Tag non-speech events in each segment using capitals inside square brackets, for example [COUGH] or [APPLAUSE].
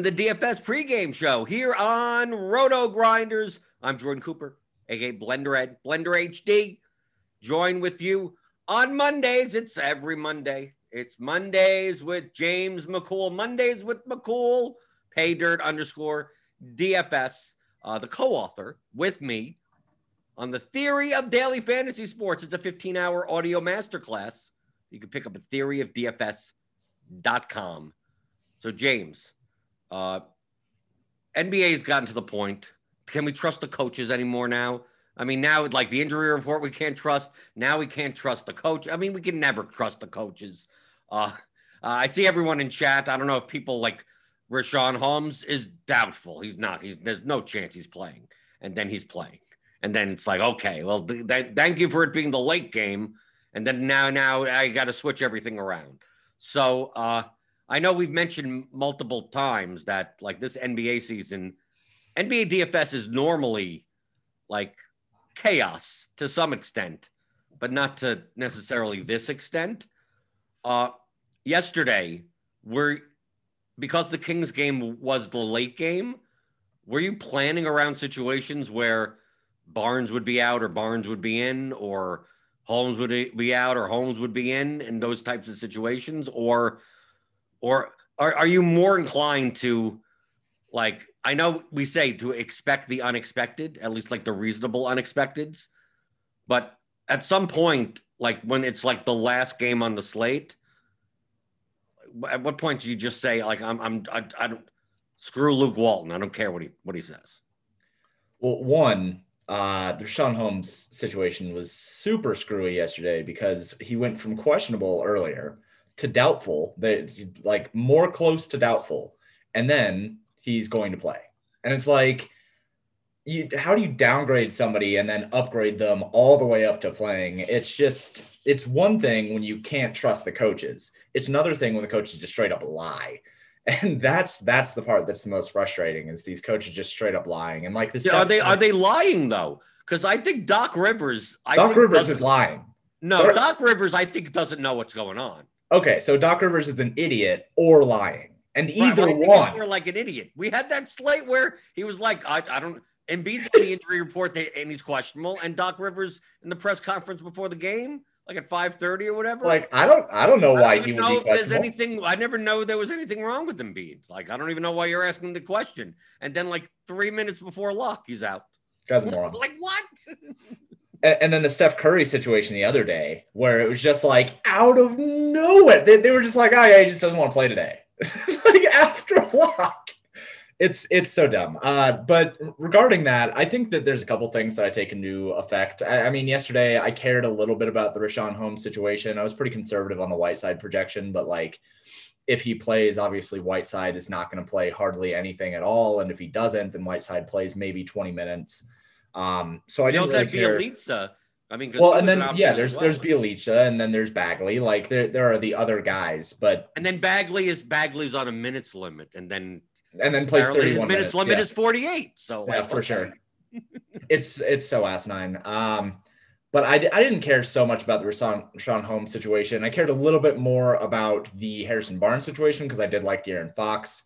To the DFS pregame show here on Roto Grinders. I'm Jordan Cooper, aka Blender Ed, Blender HD. Join with you on Mondays. It's every Monday. It's Mondays with James McCool. Mondays with McCool. Pay dirt underscore DFS. Uh, the co-author with me on the theory of daily fantasy sports. It's a 15-hour audio masterclass. You can pick up a theory at theoryofdfs.com. So James, uh, NBA has gotten to the point. Can we trust the coaches anymore now? I mean, now like the injury report, we can't trust. Now we can't trust the coach. I mean, we can never trust the coaches. Uh, I see everyone in chat. I don't know if people like Richaun Holmes is doubtful. He's not. He's there's no chance he's playing, and then he's playing, and then it's like, okay, well, th- th- thank you for it being the late game, and then now now I got to switch everything around. So uh, I know we've mentioned multiple times that like this NBA season, NBA DFS is normally like chaos to some extent, but not to necessarily this extent. Uh, yesterday, were because the Kings game was the late game. Were you planning around situations where Barnes would be out or Barnes would be in, or Holmes would be out or Holmes would be in, in those types of situations, or or are, are you more inclined to like I know we say to expect the unexpected, at least like the reasonable unexpecteds, but at some point, like when it's like the last game on the slate, at what point do you just say like I'm I'm I, I don't screw Luke Walton? I don't care what he what he says. Well, one, uh, the Sean Holmes situation was super screwy yesterday because he went from questionable earlier to doubtful, that like more close to doubtful, and then he's going to play. And it's like, you, how do you downgrade somebody and then upgrade them all the way up to playing? It's just, it's one thing when you can't trust the coaches. It's another thing when the coaches just straight up lie. [LAUGHS] And that's that's the part that's the most frustrating is these coaches just straight up lying. And like this, yeah, are they are they lying though? Because I think Doc Rivers, I Doc Rivers is lying. No, Doc Rivers, I think doesn't know what's going on. Okay, so Doc Rivers is an idiot or lying, and either right, one. We're like an idiot. We had that slate where he was like, I, I don't. Embiid's on the injury report, that, and he's questionable. And Doc Rivers in the press conference before the game, like at five thirty or whatever. Like I don't, I don't know why don't he know if there's anything. I never know there was anything wrong with Embiid. Like I don't even know why you're asking the question. And then like three minutes before lock, he's out. Guy's moron. Like what? [LAUGHS] And, then the Steph Curry situation the other day, where it was just like out of nowhere, they, they were just like, "Oh yeah, he just doesn't want to play today." [LAUGHS] like after lock, it's it's so dumb. Uh, but regarding that, I think that there's a couple things that I take into effect. I, I mean, yesterday I cared a little bit about the Richaun Holmes situation. I was pretty conservative on the Whiteside projection, but like if he plays, obviously Whiteside is not going to play hardly anything at all, and if he doesn't, then Whiteside plays maybe 20 minutes. Um, so I didn't really care. Bjelica. I mean, well, and then yeah, there's well. there's Bjelica, and then there's Bagley. Like there there are the other guys, but and then Bagley is Bagley's on a minutes limit, and then and then plays 31 minutes, minutes limit yeah. is 48. So yeah, like, for okay. sure. [LAUGHS] it's it's so asinine. Um, but I, I didn't care so much about the Rashawn, Sean Holmes situation. I cared a little bit more about the Harrison Barnes situation because I did like De'Aaron Fox.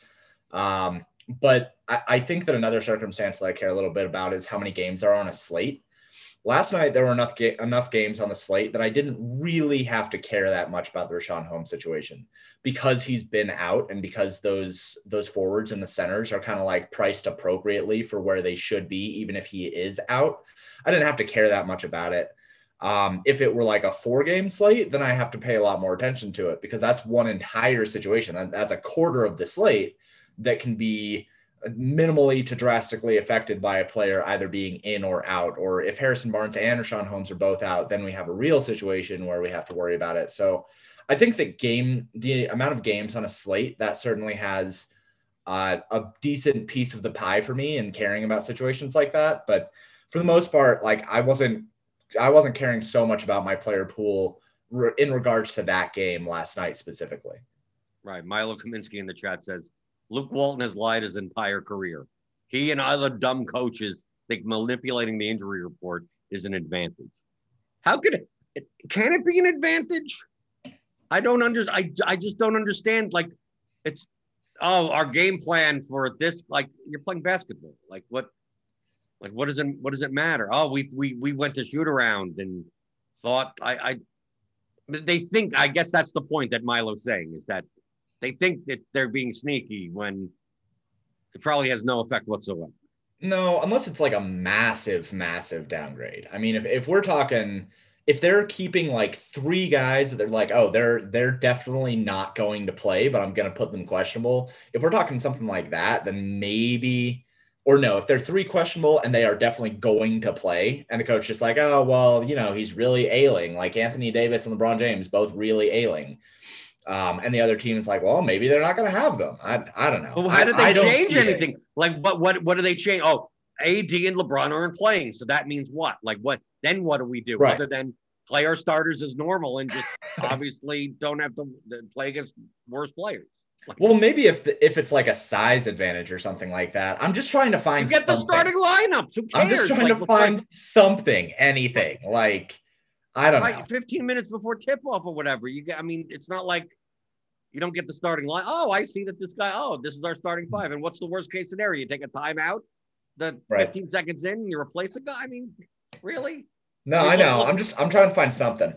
Um, but I, I, think that another circumstance that I care a little bit about is how many games are on a slate. Last night there were enough ga- enough games on the slate that I didn't really have to care that much about the Richaun Holmes situation because he's been out and because those those forwards and the centers are kind of like priced appropriately for where they should be, even if he is out. I didn't have to care that much about it. Um, if it were like a four game slate, then I have to pay a lot more attention to it because that's one entire situation. That's a quarter of the slate that can be minimally to drastically affected by a player either being in or out. Or if Harrison Barnes and Richaun Holmes are both out, then we have a real situation where we have to worry about it. So I think that game, the amount of games on a slate, that certainly has uh, a decent piece of the pie for me in caring about situations like that. But for the most part, like I wasn't, I wasn't caring so much about my player pool in regards to that game last night specifically. Right. Milo Kaminsky in the chat says Luke Walton has lied his entire career. He and other dumb coaches think manipulating the injury report is an advantage. How could it? Can it be an advantage? I don't understand. I, I just don't understand. Like, it's oh, our game plan for this, like you're playing basketball. Like what, like what does it, what does it matter? Oh, we we we went to shoot around and thought I I. They think I guess that's the point that Milo's saying is that they think that they're being sneaky when it probably has no effect whatsoever. No, unless it's like a massive, massive downgrade. I mean, if, if we're talking, if they're keeping like three guys that they're like, oh, they're they're definitely not going to play, but I'm gonna put them questionable. If we're talking something like that, then maybe or no, if they're three questionable and they are definitely going to play, and the coach is like, oh well, you know, he's really ailing, like Anthony Davis and LeBron James, both really ailing. Um, and the other team is like, well, maybe they're not going to have them. I, I don't know. Well, how did they I, I change anything? It. Like, what, what, what do they change? Oh, AD and LeBron aren't playing, so that means what? Like, what? Then what do we do right. other than play our starters as normal and just [LAUGHS] obviously don't have to play against worse players? Like, well, maybe if the, if it's like a size advantage or something like that. I'm just trying to find. Get something. the starting cares? I'm just trying like, to find like, something, anything. Like I don't right, know. 15 minutes before tip off or whatever. You get, I mean, it's not like you don't get the starting line. Oh, I see that this guy, oh, this is our starting five. And what's the worst case scenario? You take a timeout, the right. 15 seconds in, you replace a guy. I mean, really? No, I know. I'm just, I'm trying to find something.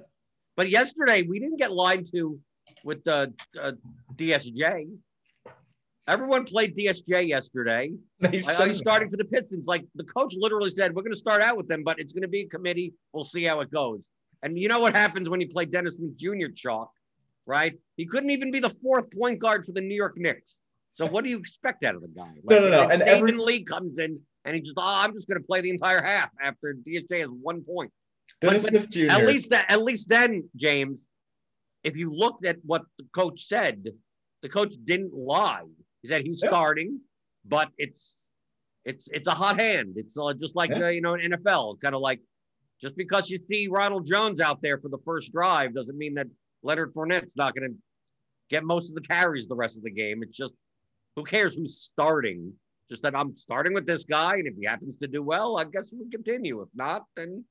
But yesterday, we didn't get lied to with the uh, DSJ. Everyone played DSJ yesterday. Are you starting for the Pistons? Like the coach literally said, we're going to start out with them, but it's going to be a committee. We'll see how it goes. And you know what happens when you play Dennis Smith Jr. chalk, right? He couldn't even be the fourth point guard for the New York Knicks. So what do you expect out of the guy? Like, no, no, no. And every Lee comes in and he just, oh, I'm just going to play the entire half after DSJ has one point. Dennis but, Smith Jr. At least that, at least then, James, if you looked at what the coach said, the coach didn't lie. He said he's yeah. starting, but it's it's it's a hot hand. It's uh, just like yeah. uh, you know NFL. It's kind of like just because you see Ronald Jones out there for the first drive doesn't mean that Leonard Fournette's not going to get most of the carries the rest of the game. It's just who cares who's starting? Just that I'm starting with this guy, and if he happens to do well, I guess we continue. If not, then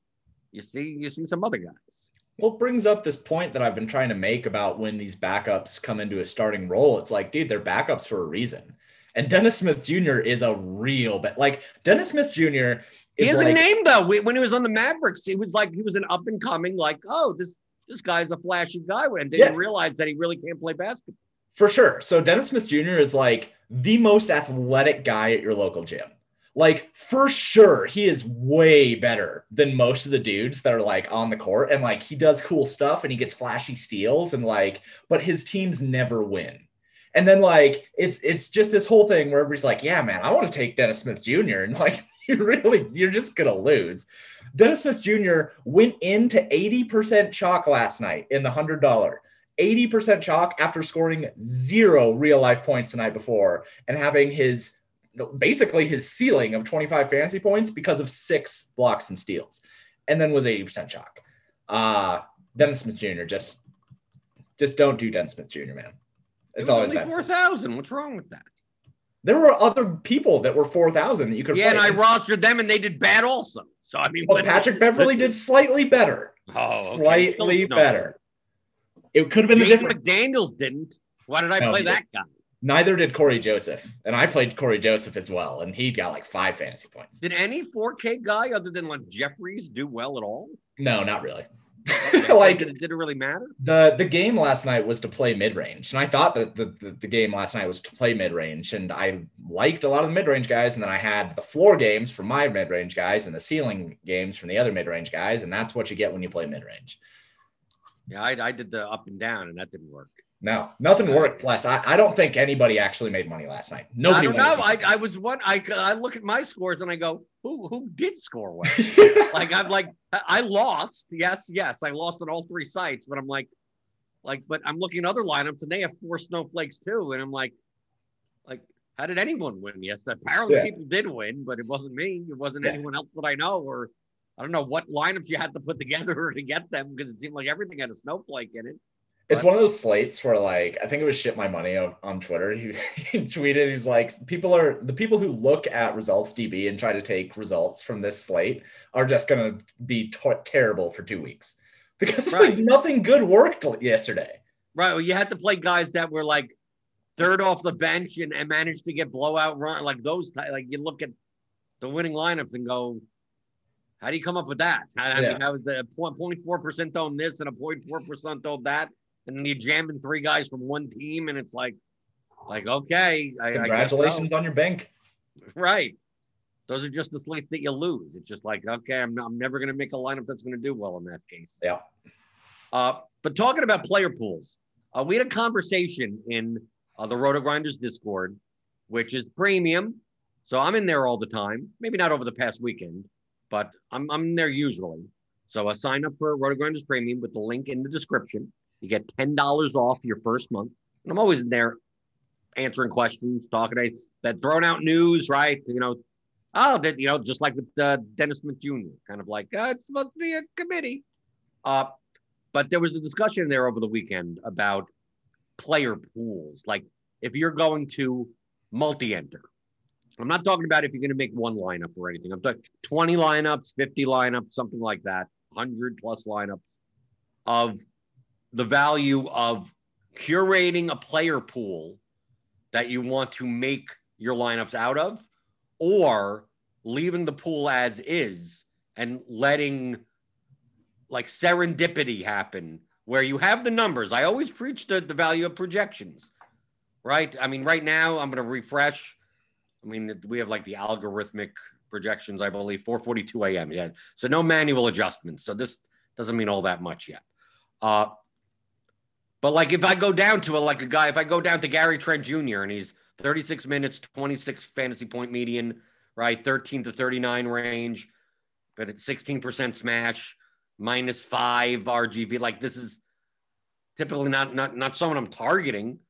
you see you see some other guys. Well, it brings up this point that I've been trying to make about when these backups come into a starting role. It's like, dude, they're backups for a reason. And Dennis Smith Jr. is a real, but like Dennis Smith Jr. He has like, a name though. When he was on the Mavericks, he was like he was an up and coming, like, oh, this this guy's a flashy guy, and didn't yeah. realize that he really can't play basketball. For sure. So Dennis Smith Jr. is like the most athletic guy at your local gym. Like for sure, he is way better than most of the dudes that are like on the court, and like he does cool stuff and he gets flashy steals and like, but his teams never win. And then like it's it's just this whole thing where everybody's like, yeah, man, I want to take Dennis Smith Jr. and like [LAUGHS] you really you're just gonna lose. Dennis Smith Jr. went into 80% chalk last night in the hundred dollar. 80% chalk after scoring zero real life points the night before and having his basically his ceiling of 25 fantasy points because of six blocks and steals, and then was 80% chalk. Uh Dennis Smith Jr. just just don't do Dennis Smith Jr. Man. It's it always only four thousand. What's wrong with that? There were other people that were four thousand that you could. Yeah, and I rostered them, and they did bad also. So I mean, well, Patrick Beverly did slightly better. Oh, okay. slightly Still better. It could have been Jake the difference. McDaniels didn't. Why did I no, play that guy? Neither did Cory Joseph, and I played Cory Joseph as well, and he got like five fantasy points. Did any 4K guy other than like Jeffries do well at all? No, not really. [LAUGHS] like did it, did it, really matter? The the game last night was to play mid range, and I thought that the, the, the game last night was to play mid range, and I liked a lot of the mid range guys, and then I had the floor games from my mid range guys and the ceiling games from the other mid range guys, and that's what you get when you play mid range. Yeah, I, I did the up and down, and that didn't work. No, nothing worked last. I, I don't think anybody actually made money last night. Nobody. I don't know. I, I was one. I, I look at my scores and I go, who who did score well? [LAUGHS] like I'm like I lost. Yes, yes, I lost on all three sites. But I'm like, like, but I'm looking at other lineups and they have four snowflakes too. And I'm like, like, how did anyone win? Yes, apparently yeah. people did win, but it wasn't me. It wasn't yeah. anyone else that I know, or I don't know what lineups you had to put together [LAUGHS] to get them because it seemed like everything had a snowflake in it. It's one of those slates where like I think it was shit my money on, on Twitter. He, [LAUGHS] he tweeted, he's like, people are the people who look at results DB and try to take results from this slate are just gonna be t- terrible for two weeks [LAUGHS] because right. like nothing good worked yesterday. Right. Well, you had to play guys that were like third off the bench and, and managed to get blowout run like those. Like you look at the winning lineups and go, how do you come up with that? I, yeah. mean, I was a 0.4 percent on this and a 0.4 percent on that, and then you jamming three guys from one team, and it's like, like okay, congratulations I so. on your bank. Right. Those are just the slates that you lose. It's just like, okay, I'm, I'm never going to make a lineup that's going to do well in that case. Yeah. Uh, but talking about player pools, uh, we had a conversation in uh, the Roto Grinders Discord, which is premium. So I'm in there all the time. Maybe not over the past weekend, but I'm, I'm there usually. So I sign up for Roto Grinders Premium with the link in the description. You get $10 off your first month. And I'm always in there answering questions, talking to that thrown out news, right? You know, oh, that, you know, just like with uh, Dennis Smith Jr., kind of like, uh, it's supposed to be a committee. Uh, but there was a discussion there over the weekend about player pools. Like if you're going to multi enter, I'm not talking about if you're going to make one lineup or anything. I'm talking 20 lineups, 50 lineups, something like that, 100 plus lineups of the value of curating a player pool that you want to make your lineups out of or leaving the pool as is and letting like serendipity happen where you have the numbers. I always preach the, the value of projections, right? I mean, right now I'm going to refresh. I mean, we have like the algorithmic projections, I believe, 4:42 a.m. Yeah, so no manual adjustments. So this doesn't mean all that much yet. Uh, but like if I go down to a like a guy, if I go down to Gary Trent Jr. and he's 36 minutes, 26 fantasy point median, right? 13 to 39 range, but at 16% smash, minus five RGV. Like this is typically not not not someone I'm targeting,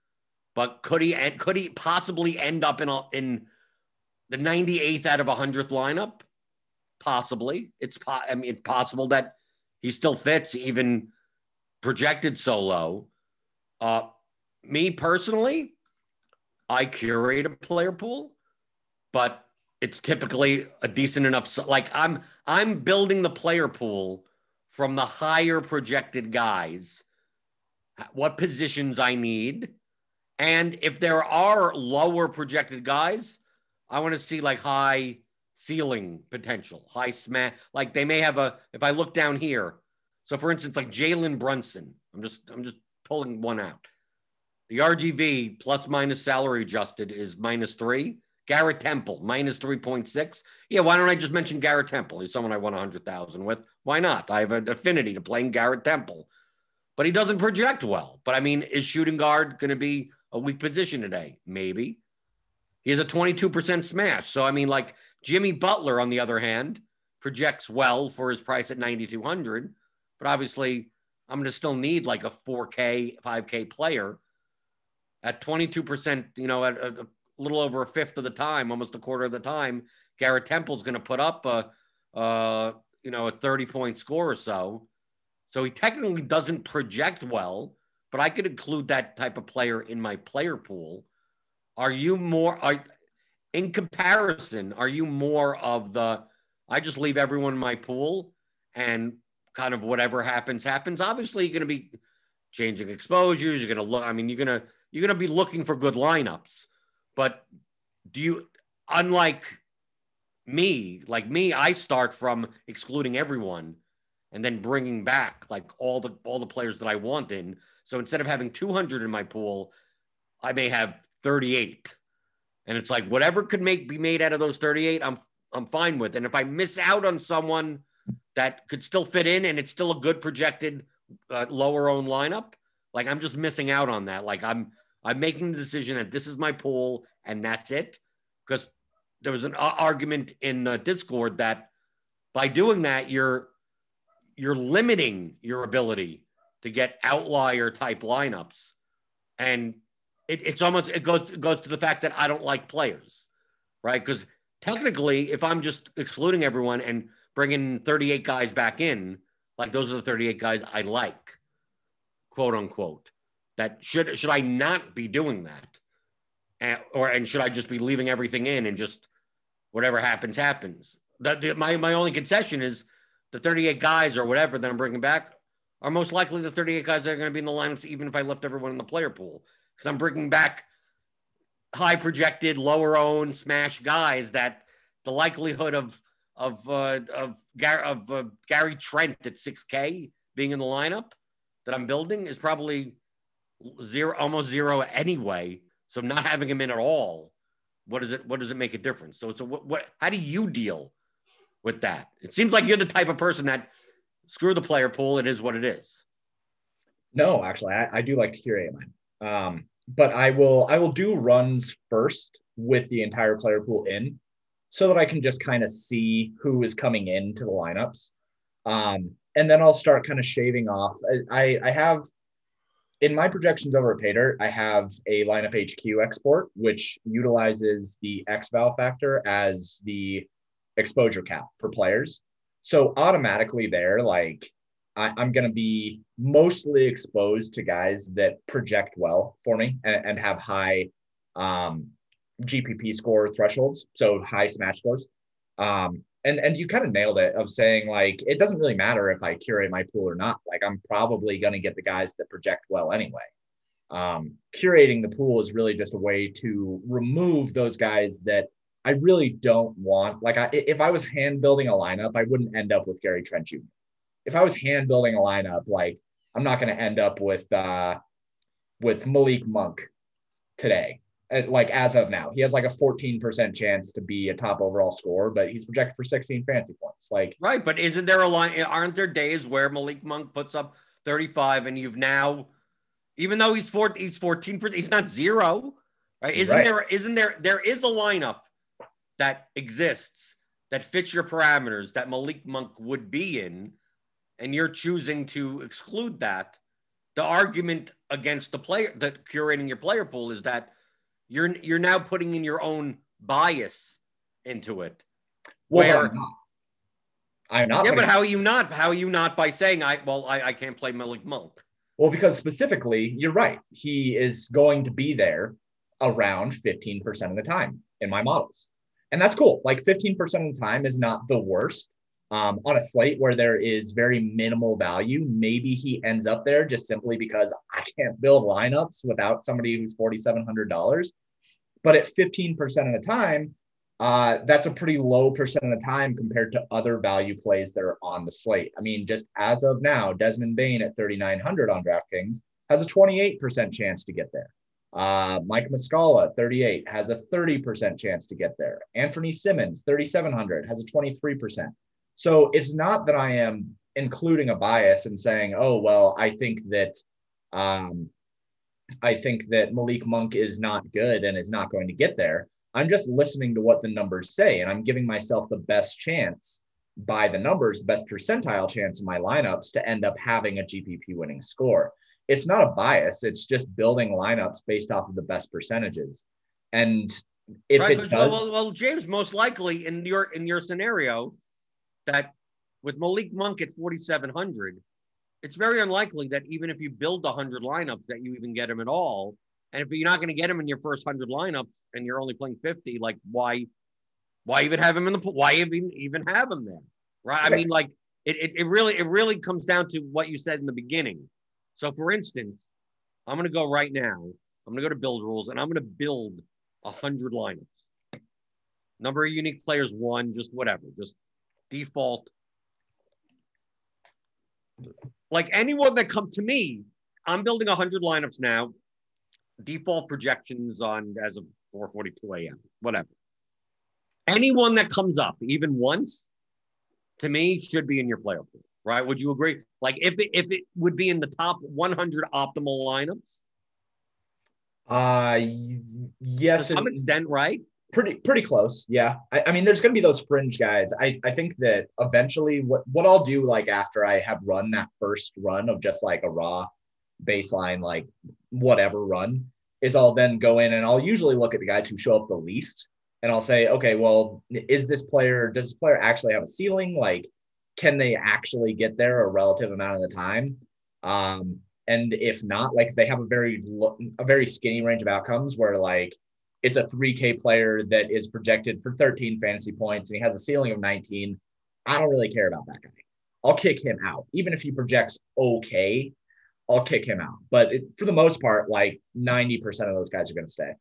but could he and could he possibly end up in a, in the 98th out of 100th lineup? Possibly. It's po- I mean, it's possible that he still fits even projected so low. Uh, me personally, I curate a player pool, but it's typically a decent enough. Like I'm, I'm building the player pool from the higher projected guys, what positions I need, and if there are lower projected guys, I want to see like high ceiling potential, high smash. Like they may have a. If I look down here, so for instance, like Jalen Brunson, I'm just, I'm just pulling one out. The RGV plus minus salary adjusted is minus three. Garrett Temple minus 3.6. Yeah, why don't I just mention Garrett Temple? He's someone I won 100,000 with. Why not? I have an affinity to playing Garrett Temple, but he doesn't project well. But I mean, is shooting guard going to be a weak position today? Maybe. He has a 22% smash. So, I mean, like Jimmy Butler, on the other hand, projects well for his price at 9,200. But obviously, I'm going to still need like a 4K, 5K player at 22%, you know, at a, little over a fifth of the time, almost a quarter of the time, Garrett Temple's going to put up a, a, you know, a 30 point score or so. So he technically doesn't project well, but I could include that type of player in my player pool. Are you more, are, in comparison, are you more of the, I just leave everyone in my pool and kind of whatever happens, happens? Obviously, you're going to be changing exposures. You're going to look, I mean, you're going to, you're going to be looking for good lineups. But do you, unlike me, like me, I start from excluding everyone and then bringing back like all the all the players that I want in. So instead of having 200 in my pool, I may have 38. And it's like whatever could make be made out of those 38, I'm I'm fine with. And if I miss out on someone that could still fit in and it's still a good projected uh, lower own lineup, like I'm just missing out on that. Like I'm I'm making the decision that this is my pool and that's it. Because there was an argument in the Discord that by doing that, you're you're limiting your ability to get outlier type lineups, and it, it's almost it goes it goes to the fact that I don't like players, right? Because technically, if I'm just excluding everyone and bringing 38 guys back in, like those are the 38 guys I like, quote unquote that should should I not be doing that, and, or and should I just be leaving everything in and just whatever happens happens? That my my only concession is the 38 guys or whatever that I'm bringing back are most likely the 38 guys that are going to be in the lineups, even if I left everyone in the player pool, because I'm bringing back high projected, lower owned smash guys that the likelihood of of uh, of, Gar- of uh, Gary Trent at 6K being in the lineup that I'm building is probably zero, almost zero anyway. So not having him in at all, what does it what does it make a difference? So so what, what how do you deal with that? It seems like you're the type of person that screw the player pool. It is what it is. No, actually, I, I do like to hear mine. Um, but I will I will do runs first with the entire player pool in, so that I can just kind of see who is coming into the lineups. Um, and then I'll start kind of shaving off. I, I have in my projections over at Paydirt, I have a lineup HQ export, which utilizes the X XVAL factor as the exposure cap for players. So automatically there, like I, am going to be mostly exposed to guys that project well for me and, and have high um, GPP score thresholds, so high smash scores. Um, and and you kind of nailed it of saying like it doesn't really matter if I curate my pool or not. Like I'm probably going to get the guys that project well anyway. Um, curating the pool is really just a way to remove those guys that I really don't want. Like I, if I was hand building a lineup, I wouldn't end up with Gary Trent Jr if I was hand building a lineup, like I'm not going to end up with uh, with Malik Monk today. Uh, like as of now, he has like a 14% chance to be a top overall score, but he's projected for 16 fancy points. Like right, but isn't there a line? Aren't there days where Malik Monk puts up 35 and you've now, even though he's four, he's 14% he's not zero, right? Isn't right. there? Isn't there? There is a lineup that exists that fits your parameters that Malik Monk would be in and you're choosing to exclude that, the argument against the player that curating your player pool is that you're you're now putting in your own bias into it. Well, where, I'm not. I'm not yeah, but how are you not? How are you not by saying I well I, I can't play Malik Monk? Well, because specifically, you're right. He is going to be there around 15% of the time in my models. And that's cool. Like 15% of the time is not the worst um, on a slate where there is very minimal value, maybe he ends up there just simply because I can't build lineups without somebody who's $4,700. But at 15% of the time, uh, that's a pretty low percent of the time compared to other value plays that are on the slate. I mean, just as of now, Desmond Bane at 3,900 on DraftKings has a 28% chance to get there. Uh, Mike Muscala, 38, has a 30% chance to get there. Anfernee Simons, 3,700, has a 23%. So it's not that I am including a bias and saying, oh, well, I think that um, I think that Malik Monk is not good and is not going to get there. I'm just listening to what the numbers say and I'm giving myself the best chance by the numbers, the best percentile chance in my lineups to end up having a GPP winning score. It's not a bias, it's just building lineups based off of the best percentages. And if right, it does, well, well, James, most likely in your in your scenario, that with Malik Monk at 4,700, it's very unlikely that even if you build 100 lineups that you even get him at all. And if you're not going to get him in your first 100 lineups and you're only playing 50, like why why even have him in the why even even have him there? Right? I mean like it, it, it really it really comes down to what you said in the beginning. So for instance, I'm going to go right now. I'm going to go to build rules and I'm going to build 100 lineups. Number of unique players one, just whatever, just default. Like anyone that come to me, I'm building 100 lineups now. Default projections on as of 4:42 a.m. Whatever. Anyone that comes up, even once, to me, should be in your player pool, right? Would you agree? Like if it, if it would be in the top 100 optimal lineups. Uh, yes, to some extent, right? Pretty pretty close. Yeah. I, I, mean there's going to be those fringe guys I, I think that eventually what what i'll do like after i have run that first run of just like a raw baseline like whatever run is i'll then go in and i'll usually look at the guys who show up the least and i'll say okay well is this player does this player actually have a ceiling? Like can they actually get there a relative amount of the time? Um and if not like if they have a very a very skinny range of outcomes where like it's a 3K player that is projected for 13 fantasy points and he has a ceiling of 19. I don't really care about that guy. I'll kick him out. Even if he projects okay, I'll kick him out. But it, for the most part, like 90% of those guys are going to stay.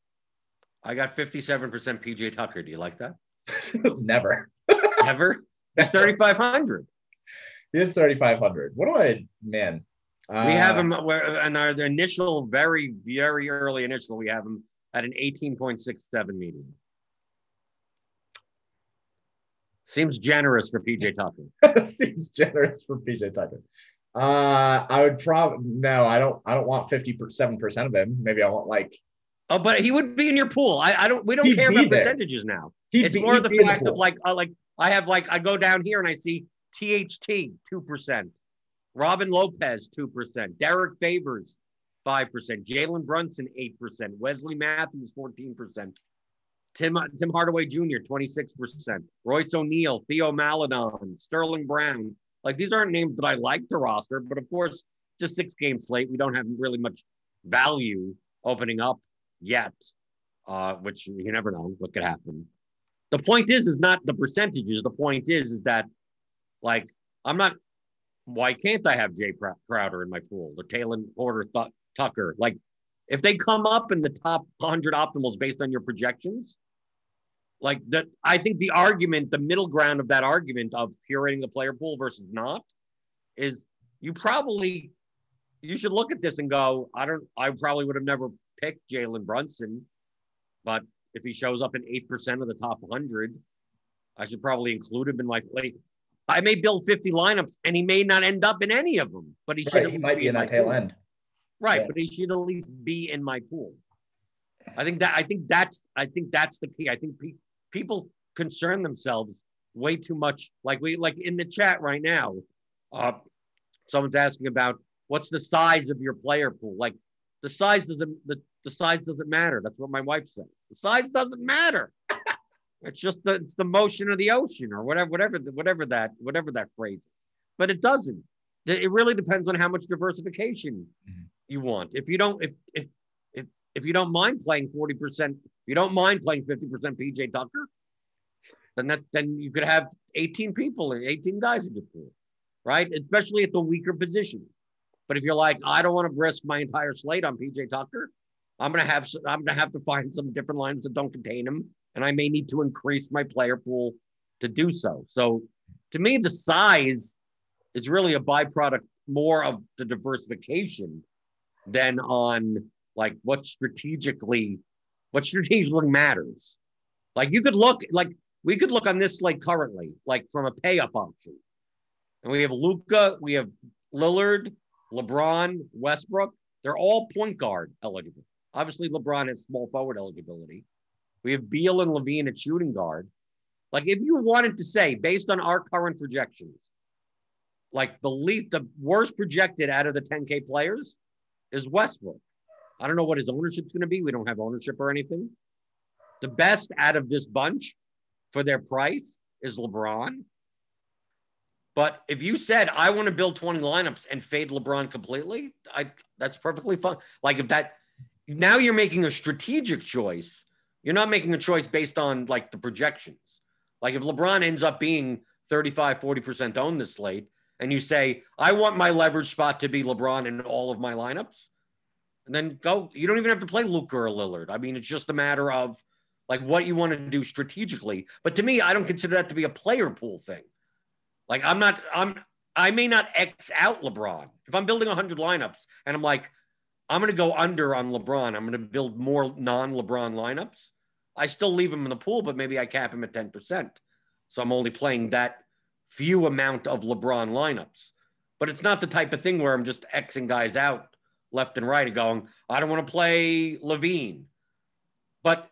I got 57% PJ Tucker. Do you like that? [LAUGHS] Never. [LAUGHS] Ever? That's 3,500. He is 3,500. What do I, man? we have uh, him uh, where in our initial, very, very early initial, we have him at an 18.67 median. Seems generous for PJ Tucker. [LAUGHS] Seems generous for PJ Tucker. Uh, I would probably no. I don't. I don't want fifty seven percent of him. Maybe I want like. Oh, but he would be in your pool. I, I don't. We don't care about there. percentages now. He'd it's be, more the fact the of like, uh, like I have like I go down here and I see THT two percent, Robin Lopez two percent, Derrick Favors five percent, Jalen Brunson eight percent, Wesley Matthews fourteen percent, Tim Tim Hardaway Jr. 26%, Royce O'Neale, Theo Maledon, Sterling Brown. Like these aren't names that I like to roster, but of course it's a six game slate. We don't have really much value opening up yet, uh, which you never know what could happen. The point is, is not the percentages. The point is, is that like I'm not. Why can't I have Jae Crowder in my pool or Taylor Porter Th- Tucker? Like if they come up in the top 100 optimals based on your projections, like that, I think the argument, the middle ground of that argument of curating the player pool versus not, is you probably you should look at this and go, I don't, I probably would have never picked Jalen Brunson, but if he shows up in eight percent of the top 100, I should probably include him in my play. I may build 50 lineups and he may not end up in any of them, but he should. Right, he might be in that tail end. Right, yeah. but he should at least be in my pool. I think that I think that's I think that's the key. I think pe- people concern themselves way too much. Like we like in the chat right now, uh, someone's asking about what's the size of your player pool. Like the size doesn't the, the size doesn't matter. That's what my wife said. The size doesn't matter. [LAUGHS] it's just the it's the motion of the ocean or whatever whatever whatever that whatever that phrase is. But it doesn't. It really depends on how much diversification mm-hmm. You want. If you don't if if if if you don't mind playing 40%, you don't mind playing 50% PJ Tucker, then that then you could have 18 people and 18 guys in your pool, right? Especially at the weaker position. But if you're like, I don't want to risk my entire slate on PJ Tucker, I'm gonna have I'm gonna have to find some different lines that don't contain him, and I may need to increase my player pool to do so. So, to me, the size is really a byproduct more of the diversification than on like what strategically what strategically matters. Like you could look like we could look on this slate currently, like from a pay up option. And we have Luka, we have Lillard, LeBron, Westbrook. They're all point guard eligible. Obviously, LeBron has small forward eligibility. We have Beal and LaVine at shooting guard. Like, if you wanted to say, based on our current projections, like the least, the worst projected out of the 10K players is Westbrook. I don't know what his ownership's going to be. We don't have ownership or anything. The best out of this bunch for their price is LeBron. But if you said I want to build 20 lineups and fade LeBron completely, I that's perfectly fine. Like if that now you're making a strategic choice. You're not making a choice based on like the projections. Like if LeBron ends up being 35, 40% owned this slate, and you say, I want my leverage spot to be LeBron in all of my lineups, and then go. You don't even have to play Luka or Lillard. I mean, it's just a matter of like what you want to do strategically. But to me, I don't consider that to be a player pool thing. Like I'm not, I'm, I may not X out LeBron. If I'm building 100 lineups and I'm like, I'm going to go under on LeBron, I'm going to build more non LeBron lineups. I still leave him in the pool, but maybe I cap him at 10%. So I'm only playing that few amount of LeBron lineups. But it's not the type of thing where I'm just Xing guys out left and right and going, I don't want to play LaVine. But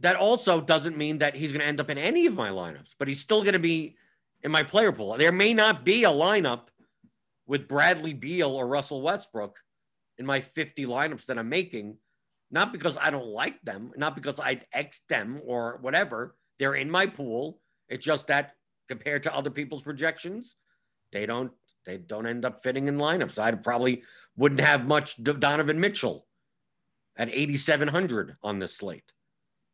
that also doesn't mean that he's going to end up in any of my lineups, but he's still going to be in my player pool. There may not be a lineup with Bradley Beal or Russell Westbrook in my 50 lineups that I'm making, not because I don't like them, not because I'd X them or whatever. They're in my pool. It's just that compared to other people's projections, they don't they don't end up fitting in lineups. I probably wouldn't have much Donovan Mitchell at 8,700 on this slate.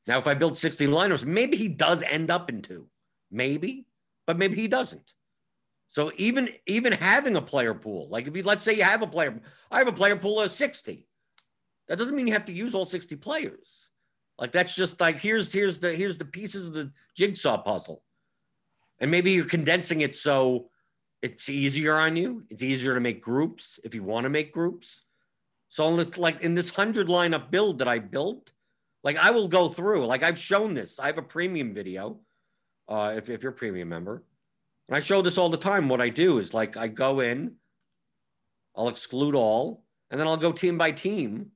Now, if I build 60 lineups, maybe he does end up in two, maybe, but maybe he doesn't. So even even having a player pool, like if you let's say you have a player, I have a player pool of 60. That doesn't mean you have to use all 60 players. Like that's just like here's here's the here's the pieces of the jigsaw puzzle. And maybe you're condensing it so it's easier on you. It's easier to make groups if you want to make groups. So unless like in this hundred lineup build that I built, like I will go through, like I've shown this. I have a premium video. Uh, if, if you're a premium member, and I show this all the time. What I do is like I go in, I'll exclude all, and then I'll go team by team.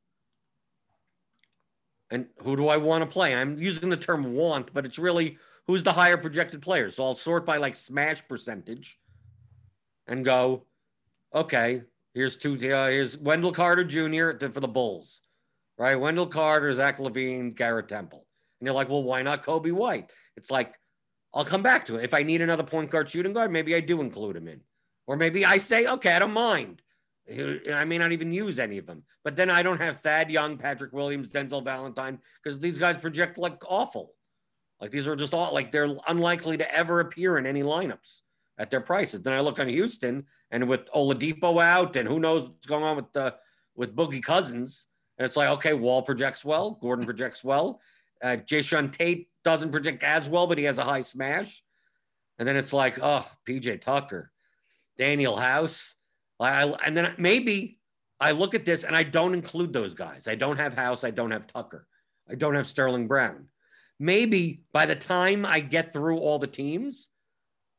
And who do I want to play? I'm using the term want, but it's really who's the higher projected player. So I'll sort by like smash percentage and go, okay, here's two, uh, here's Wendell Carter Jr. for the Bulls, right? Wendell Carter, Zach LaVine, Garrett Temple. And you're like, well, why not Coby White? It's like, I'll come back to it. If I need another point guard shooting guard, maybe I do include him in. Or maybe I say, okay, I don't mind. I may not even use any of them. But then I don't have Thad Young, Patrick Williams, Denzel Valentine, because these guys project like awful. Like these are just all like they're unlikely to ever appear in any lineups at their prices. Then I look on Houston and with Oladipo out and who knows what's going on with uh, with Boogie Cousins. And it's like, okay, Wall projects well, Gordon projects well. Uh, Jae'Sean Tate doesn't project as well, but he has a high smash. And then it's like, oh, PJ Tucker, Danuel House. I, and then maybe I look at this and I don't include those guys. I don't have House. I don't have Tucker. I don't have Sterling Brown. Maybe by the time I get through all the teams,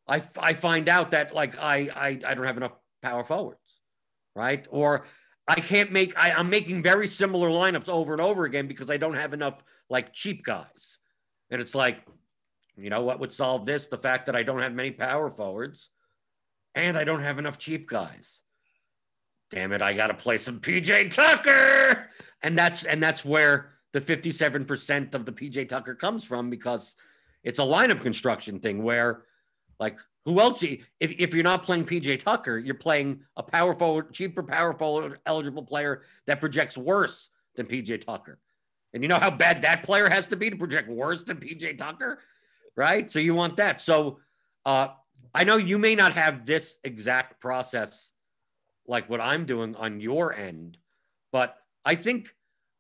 I, I find out that like I, I I don't have enough power forwards, right? Or I can't make I, I'm making very similar lineups over and over again because I don't have enough like cheap guys. And it's like, you know what would solve this? The fact that I don't have many power forwards and I don't have enough cheap guys. Damn it, I gotta play some PJ Tucker. And that's and that's where the 57% of the PJ Tucker comes from because it's a lineup construction thing where like who else? If, if you're not playing PJ Tucker, you're playing a power forward, cheaper power forward eligible player that projects worse than PJ Tucker. And you know how bad that player has to be to project worse than PJ Tucker, right? So you want that. So uh, I know you may not have this exact process like what I'm doing on your end, but I think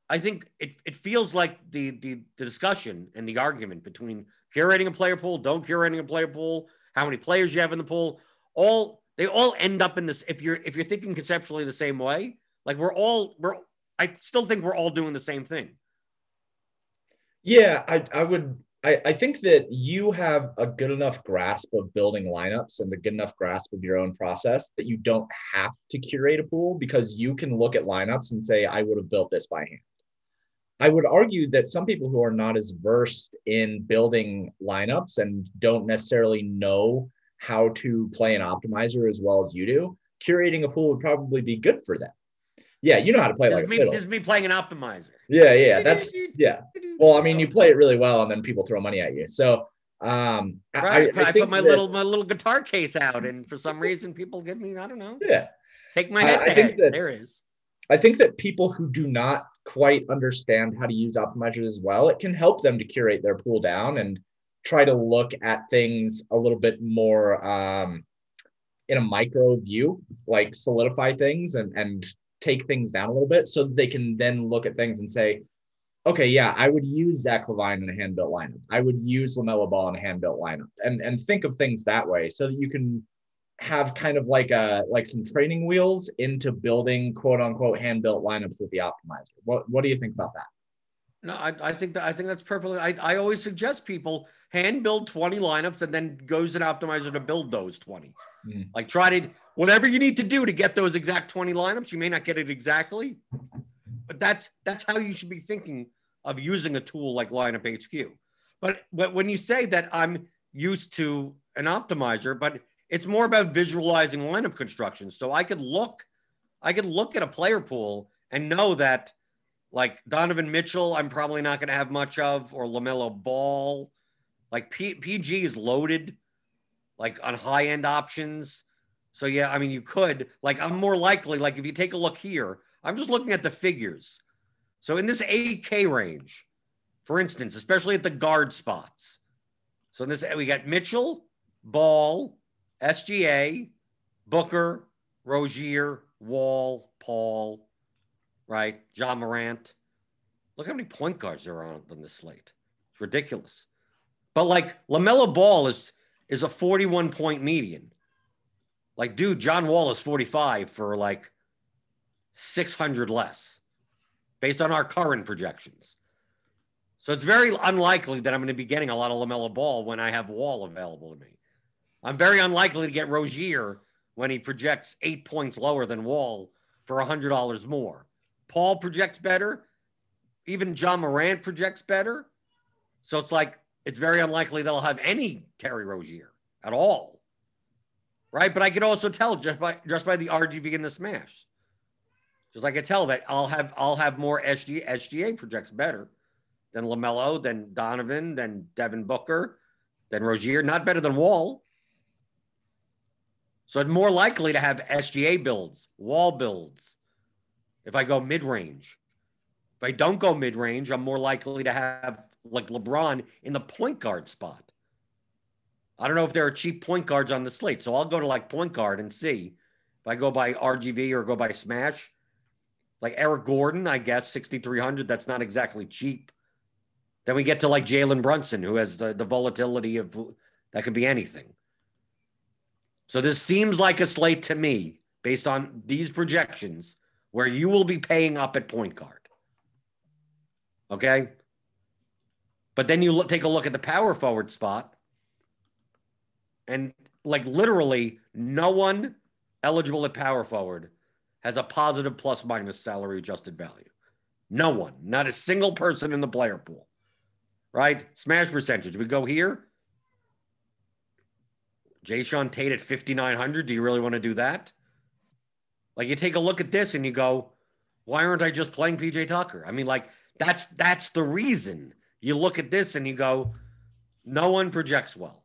I think it, it feels like the, the the discussion and the argument between curating a player pool, don't curating a player pool, how many players you have in the pool, all they all end up in this. If you're if you're thinking conceptually the same way, like we're all we're I still think we're all doing the same thing. Yeah, I I would I, I think that you have a good enough grasp of building lineups and a good enough grasp of your own process that you don't have to curate a pool because you can look at lineups and say, I would have built this by hand. I would argue that some people who are not as versed in building lineups and don't necessarily know how to play an optimizer as well as you do, curating a pool would probably be good for them. Yeah, you know how to play this like me, a This is me playing an optimizer. Yeah, yeah, that's [LAUGHS] yeah. Well, I mean, you play it really well, and then people throw money at you. So, um, right. I, I, I put my that, little my little guitar case out, and for some reason, people give me I don't know. Yeah, take my head. I, I think that there is. I think that people who do not quite understand how to use optimizers as well, it can help them to curate their pool down and try to look at things a little bit more um, in a micro view, like solidify things and, and take things down a little bit so they can then look at things and say, okay, yeah, I would use Zach LaVine in a hand built lineup. I would use LaMelo Ball in a hand built lineup and, and think of things that way so that you can have kind of like a like some training wheels into building quote unquote hand built lineups with the optimizer. What what do you think about that? No, I, I think that I think that's perfectly. I, I always suggest people hand build 20 lineups and then goes an optimizer to build those 20. Mm. Like try to whatever you need to do to get those exact 20 lineups. You may not get it exactly, but that's that's how you should be thinking of using a tool like Lineup HQ. But but when you say that I'm used to an optimizer, but it's more about visualizing lineup construction. So I could look, I could look at a player pool and know that like Donovan Mitchell, I'm probably not going to have much of, or LaMelo Ball. Like P- PG is loaded, like on high end options. So yeah, I mean, you could like I'm more likely like if you take a look here, I'm just looking at the figures. So in this 8K range, for instance, especially at the guard spots. So in this we got Mitchell, Ball, SGA, Booker, Rozier, Wall, Paul, right? Ja Morant. Look how many point guards there are on this slate. It's ridiculous. But like LaMelo Ball is is a 41 point median. Like, dude, John Wall is 45 for like 600 less based on our current projections. So it's very unlikely that I'm going to be getting a lot of LaMelo Ball when I have Wall available to me. I'm very unlikely to get Rozier when he projects eight points lower than Wall for $100 more. Paul projects better. Even Ja Morant projects better. So it's like, it's very unlikely that I'll have any Terry Rozier at all. Right. But I could also tell just by just by the RGV and the smash. Just like I tell that I'll have I'll have more SG SGA projects better than LaMelo, than Donovan, than Devin Booker, than Rozier, not better than Wall. So it's more likely to have SGA builds, wall builds, if I go mid range. If I don't go mid range, I'm more likely to have like LeBron in the point guard spot. I don't know if there are cheap point guards on the slate. So I'll go to like point guard and see if I go by RGV or go by Smash. Like Eric Gordon, I guess, 6,300. That's not exactly cheap. Then we get to like Jalen Brunson, who has the, the volatility of that could be anything. So this seems like a slate to me, based on these projections, where you will be paying up at point guard. Okay. But then you look, take a look at the power forward spot, and like literally, no one eligible at power forward has a positive plus minus salary adjusted value. No one, not a single person in the player pool. Right? Smash percentage. We go here. Jae'Sean Tate at 5,900. Do you really want to do that? Like you take a look at this and you go, why aren't I just playing PJ Tucker? I mean, like that's that's the reason. You look at this and you go, no one projects well.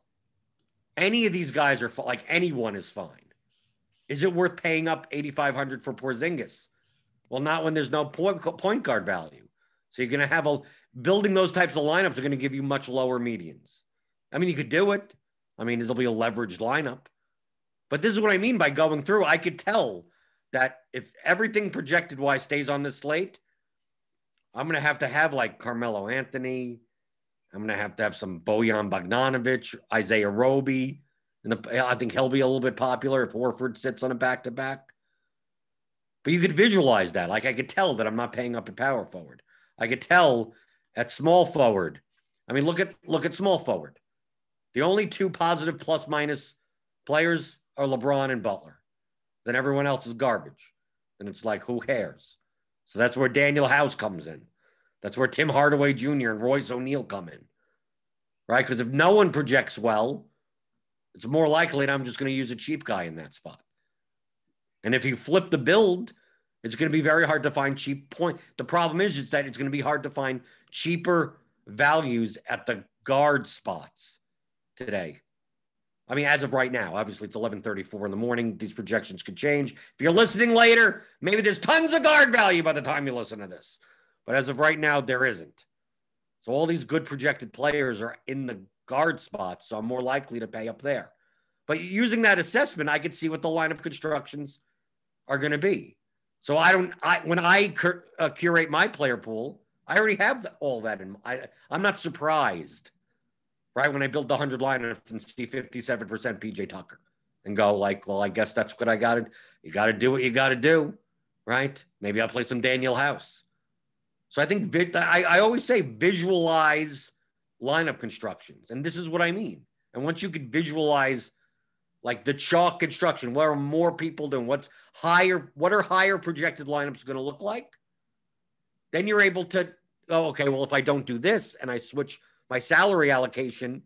Any of these guys are like anyone is fine. Is it worth paying up 8,500 for Porzingis? Well, not when there's no point, point guard value. So you're going to have a building those types of lineups are going to give you much lower medians. I mean, you could do it. I mean, there'll be a leveraged lineup. But this is what I mean by going through. I could tell that if everything projected wise stays on this slate, I'm going to have to have like Carmelo Anthony. I'm going to have to have some Bojan Bogdanovic, Isaiah Roby. And the, I think he'll be a little bit popular if Horford sits on a back to back. But you could visualize that. Like I could tell that I'm not paying up at power forward. I could tell at small forward. I mean, look at look at small forward. The only two positive plus minus players are LeBron and Butler. Then everyone else is garbage. And it's like, who cares? So that's where Danuel House comes in. That's where Tim Hardaway Jr. and Royce O'Neale come in. Right? Because if no one projects well, it's more likely that I'm just going to use a cheap guy in that spot. And if you flip the build, it's going to be very hard to find cheap point. The problem is, is that it's going to be hard to find cheaper values at the guard spots today. I mean, as of right now, obviously it's 11:34 in the morning. These projections could change. If you're listening later, maybe there's tons of guard value by the time you listen to this. But as of right now, there isn't. So all these good projected players are in the guard spots, so I'm more likely to pay up there. But using that assessment, I could see what the lineup constructions are going to be. So I don't. I when I cur, uh, curate my player pool, I already have the, all that in. I'm not surprised right? When I build the 100 lineups and see 57% PJ Tucker and go like, well, I guess that's what I got to, you got to do what you got to do, right? Maybe I'll play some Danuel House. So I think I, I always say visualize lineup constructions. And this is what I mean. And once you could visualize like the chalk construction, what are more people doing? What's higher? What are higher projected lineups going to look like? Then you're able to, oh, okay, well, if I don't do this and I switch my salary allocation,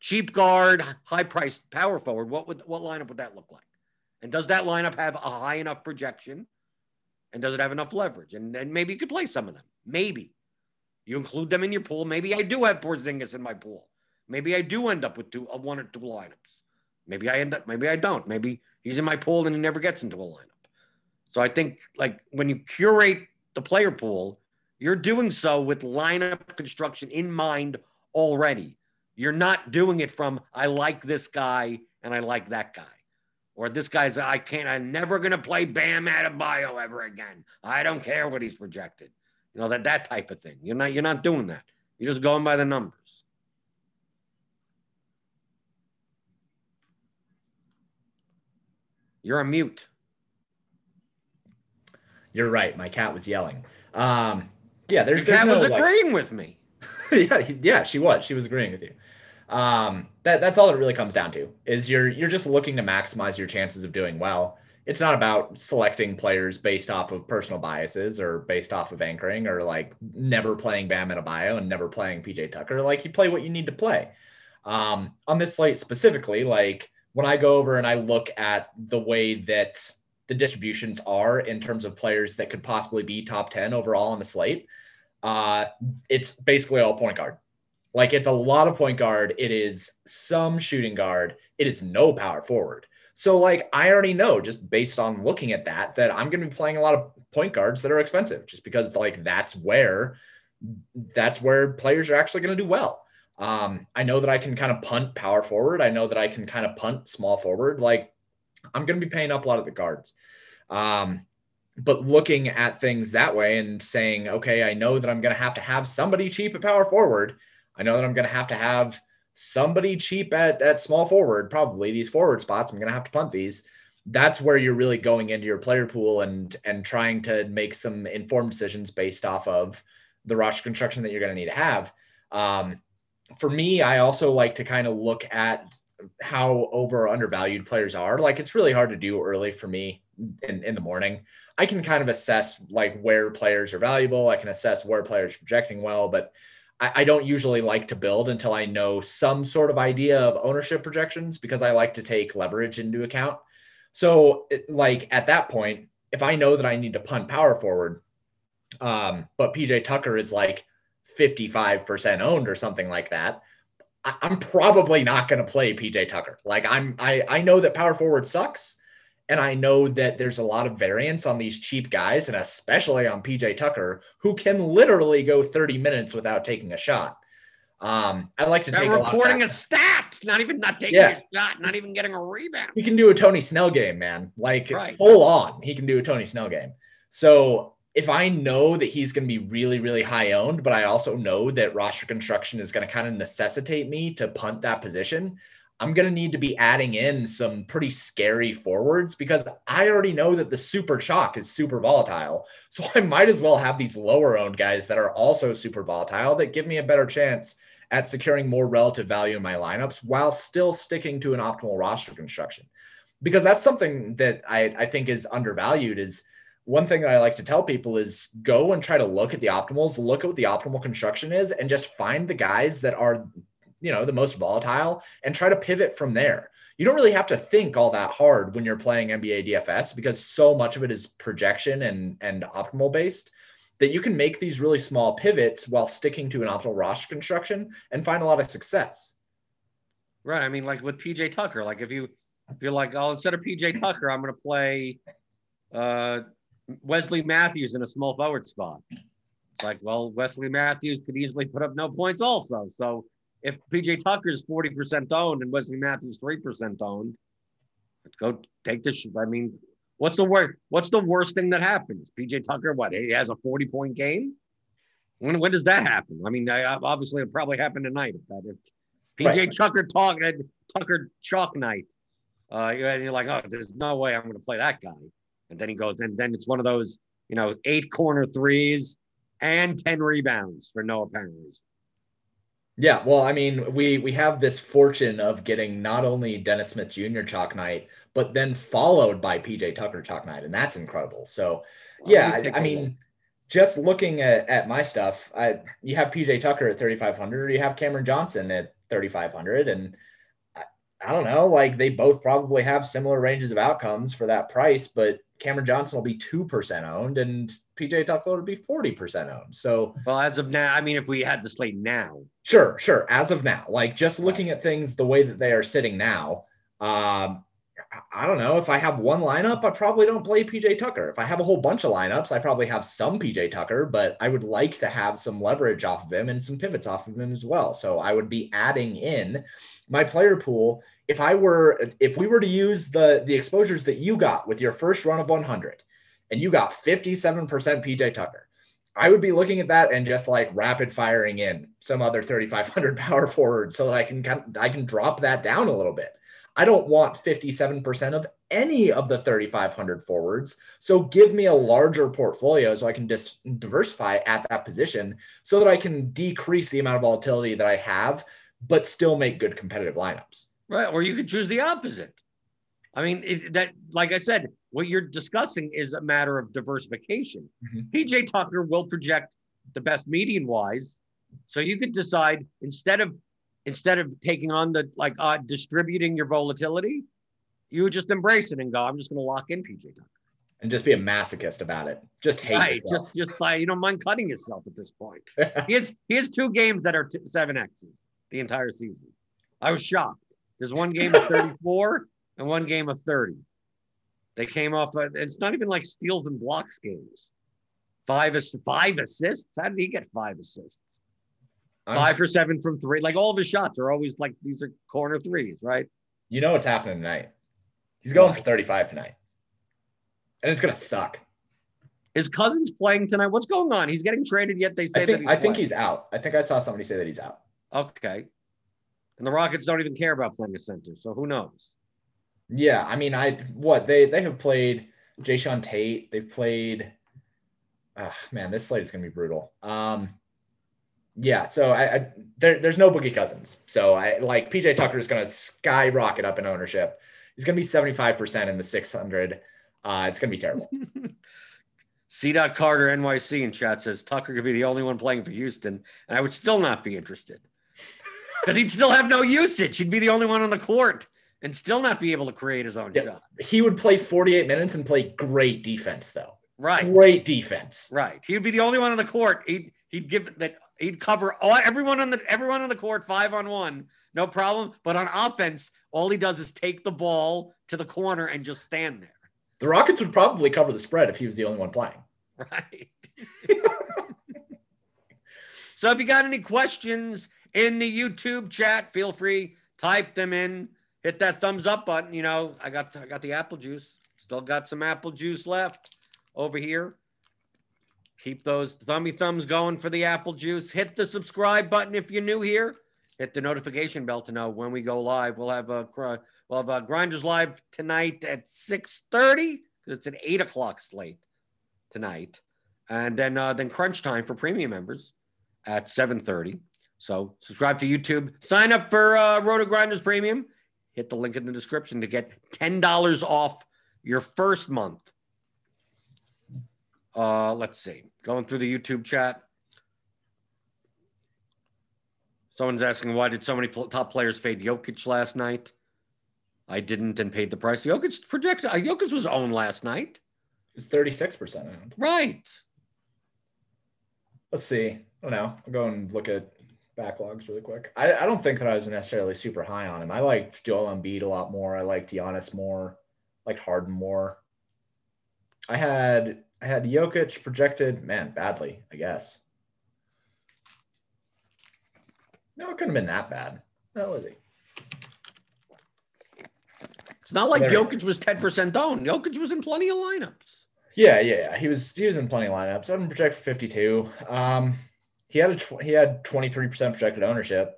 cheap guard, high priced power forward, what would what lineup would that look like? And does that lineup have a high enough projection? And does it have enough leverage? And then maybe you could play some of them. Maybe you include them in your pool. Maybe I do have Porzingis in my pool. Maybe I do end up with two, uh, one or two lineups. Maybe I end up. Maybe I don't. Maybe he's in my pool and he never gets into a lineup. So I think like when you curate the player pool, you're doing so with lineup construction in mind already. You're not doing it from, I like this guy and I like that guy. Or this guy's, I can't, I'm never going to play Bam Adebayo ever again. I don't care what he's projected. You know that that type of thing. You're not you're not doing that. You're just going by the numbers. You're a mute. You're right. My cat was yelling. Um, yeah, there's, Your there's no, was like- agreeing with me. [LAUGHS] yeah, yeah, she was. She was agreeing with you. Um, that that's all it really comes down to is you're you're just looking to maximize your chances of doing well. It's not about selecting players based off of personal biases or based off of anchoring or like never playing Bam Adebayo and never playing PJ Tucker. Like you play what you need to play. Um, on this slate specifically, like when I go over and I look at the way that the distributions are in terms of players that could possibly be top 10 overall on the slate, uh, it's basically all point guard. Like it's a lot of point guard. It is some shooting guard. It is no power forward. So like I already know just based on looking at that that I'm going to be playing a lot of point guards that are expensive just because like that's where that's where players are actually going to do well. Um, I know that I can kind of punt power forward. I know that I can kind of punt small forward. Like I'm going to be paying up a lot of the guards. Um, but looking at things that way and saying, okay, I know that I'm going to have to have somebody cheap at power forward. I know that I'm going to have to have somebody cheap at, at small forward, probably these forward spots. I'm going to have to punt these. That's where you're really going into your player pool and and trying to make some informed decisions based off of the roster construction that you're going to need to have. Um, for me, I also like to kind of look at how over undervalued players are. Like it's really hard to do early for me in, in the morning. I can kind of assess like where players are valuable. I can assess where players are projecting well, but I, I don't usually like to build until I know some sort of idea of ownership projections because I like to take leverage into account. So it, like at that point, if I know that I need to punt power forward, um, but PJ Tucker is like 55% owned or something like that, I, I'm probably not going to play PJ Tucker. Like I'm, I, I know that power forward sucks. And I know that there's a lot of variance on these cheap guys, and especially on PJ Tucker, who can literally go 30 minutes without taking a shot. Um, I like to They're take a lot recording a stat, not even not taking Yeah. a shot, not even getting a rebound. He can do a Tony Snell game, man. Like Right. full on, he can do a Tony Snell game. So if I know that he's going to be really, really high owned, but I also know that roster construction is going to kind of necessitate me to punt that position, I'm going to need to be adding in some pretty scary forwards because I already know that the super chalk is super volatile. [LAUGHS] So I might as well have these lower owned guys that are also super volatile that give me a better chance at securing more relative value in my lineups while still sticking to an optimal roster construction. Because that's something that I, I think is undervalued is one thing that I like to tell people is go and try to look at the optimals, look at what the optimal construction is, and just find the guys that are, you know, the most volatile and try to pivot from there. You don't really have to think all that hard when you're playing NBA DFS because so much of it is projection and and optimal based that you can make these really small pivots while sticking to an optimal roster construction and find a lot of success. Right. I mean, like with PJ Tucker, like if you if you're like, oh, instead of PJ Tucker, I'm gonna play uh Wesley Matthews in a small forward spot. It's like, well, Wesley Matthews could easily put up no points also. So if PJ Tucker's 40% owned and Wesley Matthews 3% owned, go take this. I mean, what's the worst? What's the worst thing that happens? PJ Tucker, what? He has a 40 point game. When, when does that happen? I mean, I, obviously it probably happened tonight. If that if PJ Right. Tucker talk Tucker chalk night, uh, you're you're like, oh, there's no way I'm going to play that guy. And then he goes, and then it's one of those, you know, eight corner threes and 10 rebounds for no apparent reason. Yeah, well, I mean, we we have this fortune of getting not only Dennis Smith Jr. chalk night, but then followed by PJ Tucker chalk night, and that's incredible. So, yeah, I, I mean, just looking at, at my stuff, I you have PJ Tucker at 3,500, or you have Cameron Johnson at 3,500, and I, I don't know, like they both probably have similar ranges of outcomes for that price, but Cameron Johnson will be two percent owned, and PJ Tucker will be 40 percent owned. So, well, as of now, I mean, if we had the slate now, Sure, sure. As of now, like just looking at things the way that they are sitting now, um, I don't know. If I have one lineup, I probably don't play PJ Tucker. If I have a whole bunch of lineups, I probably have some PJ Tucker, but I would like to have some leverage off of him and some pivots off of him as well. So I would be adding in my player pool. If I were, if we were to use the the exposures that you got with your first run of 100, and you got 57% PJ Tucker, I would be looking at that and just like rapid firing in some other 3,500 [LAUGHS] power forward so that I can I can drop that down a little bit. I don't want 57% of any of the 3,500 forwards. So give me a larger portfolio so I can just diversify at that position so that I can decrease the amount of volatility that I have, but still make good competitive lineups. Right. Or you could choose the opposite. I mean, it, that, like I said, what you're discussing is a matter of diversification. Mm-hmm. PJ Tucker will project the best median wise. So you could decide instead of instead of taking on the like uh, distributing your volatility, you would just embrace it and go, I'm just going to lock in PJ Tucker. And just be a masochist about it. Just hate right. Just just like you don't mind cutting yourself at this point. [LAUGHS] he has he has two games that are t- seven X's the entire season. I was shocked. There's one game of 34 and one game of 30. They came off. A, it's not even like steals and blocks games. Five is five assists. How did he get five assists? I'm, five for seven from three. Like all of his shots are always like these are corner threes, right? You know what's happening tonight. He's going for 35 tonight. And it's gonna suck. His Cousins playing tonight? What's going on? He's getting traded yet. They say I think, I playing. think he's out. I think I saw somebody say that he's out. Okay. And the Rockets don't even care about playing a center, so who knows? Yeah, I mean, I what they they have played Jae'Sean Tate. They've played. Oh, man, this slate is gonna be brutal. Um, yeah, so I, I there, there's no Boogie Cousins. So I like PJ Tucker is gonna skyrocket up in ownership. He's gonna be 75 percent in the 600. Uh, it's gonna be terrible. [LAUGHS] C. Dot Carter NYC in chat says Tucker could be the only one playing for Houston, and I would still not be interested because he'd still have no usage. He'd be the only one on the court and still not be able to create his own yeah, shot. He would play 48 minutes and play great defense, though. Right. Great defense. Right. He'd be the only one on the court. He'd he'd give that he'd cover all everyone on the everyone on the court five on one, no problem. But on offense, all he does is take the ball to the corner and just stand there. The Rockets would probably cover the spread if he was the only one playing. Right. [LAUGHS] so if you got any questions in the YouTube chat, feel free type them in hit that thumbs up button. You know, I got I got the apple juice. Still got some apple juice left over here. Keep those thummy thumbs going for the apple juice. Hit the subscribe button if you're new here. Hit the notification bell to know when we go live. We'll have a we'll have a grinders live tonight at six thirty. It's an eight o'clock slate tonight, and then uh, then crunch time for premium members at seven thirty. So subscribe to YouTube. Sign up for uh, RotoGrinders Premium hit the link in the description to get $10 off your first month. Uh, let's see. Going through the YouTube chat. Someone's asking why did so many pl- top players fade Jokic last night? I didn't and paid the price. Jokic projected. Uh, Jokic was owned last night. It's thirty six percent owned. Right. Let's see. I don't know. I'll go and look at backlogs really quick. I, I don't think that I was necessarily super high on him. I liked Joel Embiid a lot more. I liked Giannis more. I liked Harden more. I had I had Jokic projected, man, badly, I guess. No, it couldn't have been that bad. How was he? It's not like there. Jokic was 10% owned. Jokic was in plenty of lineups. Yeah, yeah, yeah. He was he was in plenty of lineups. I didn't project 52. Um, he had a tw- he had 23% projected ownership.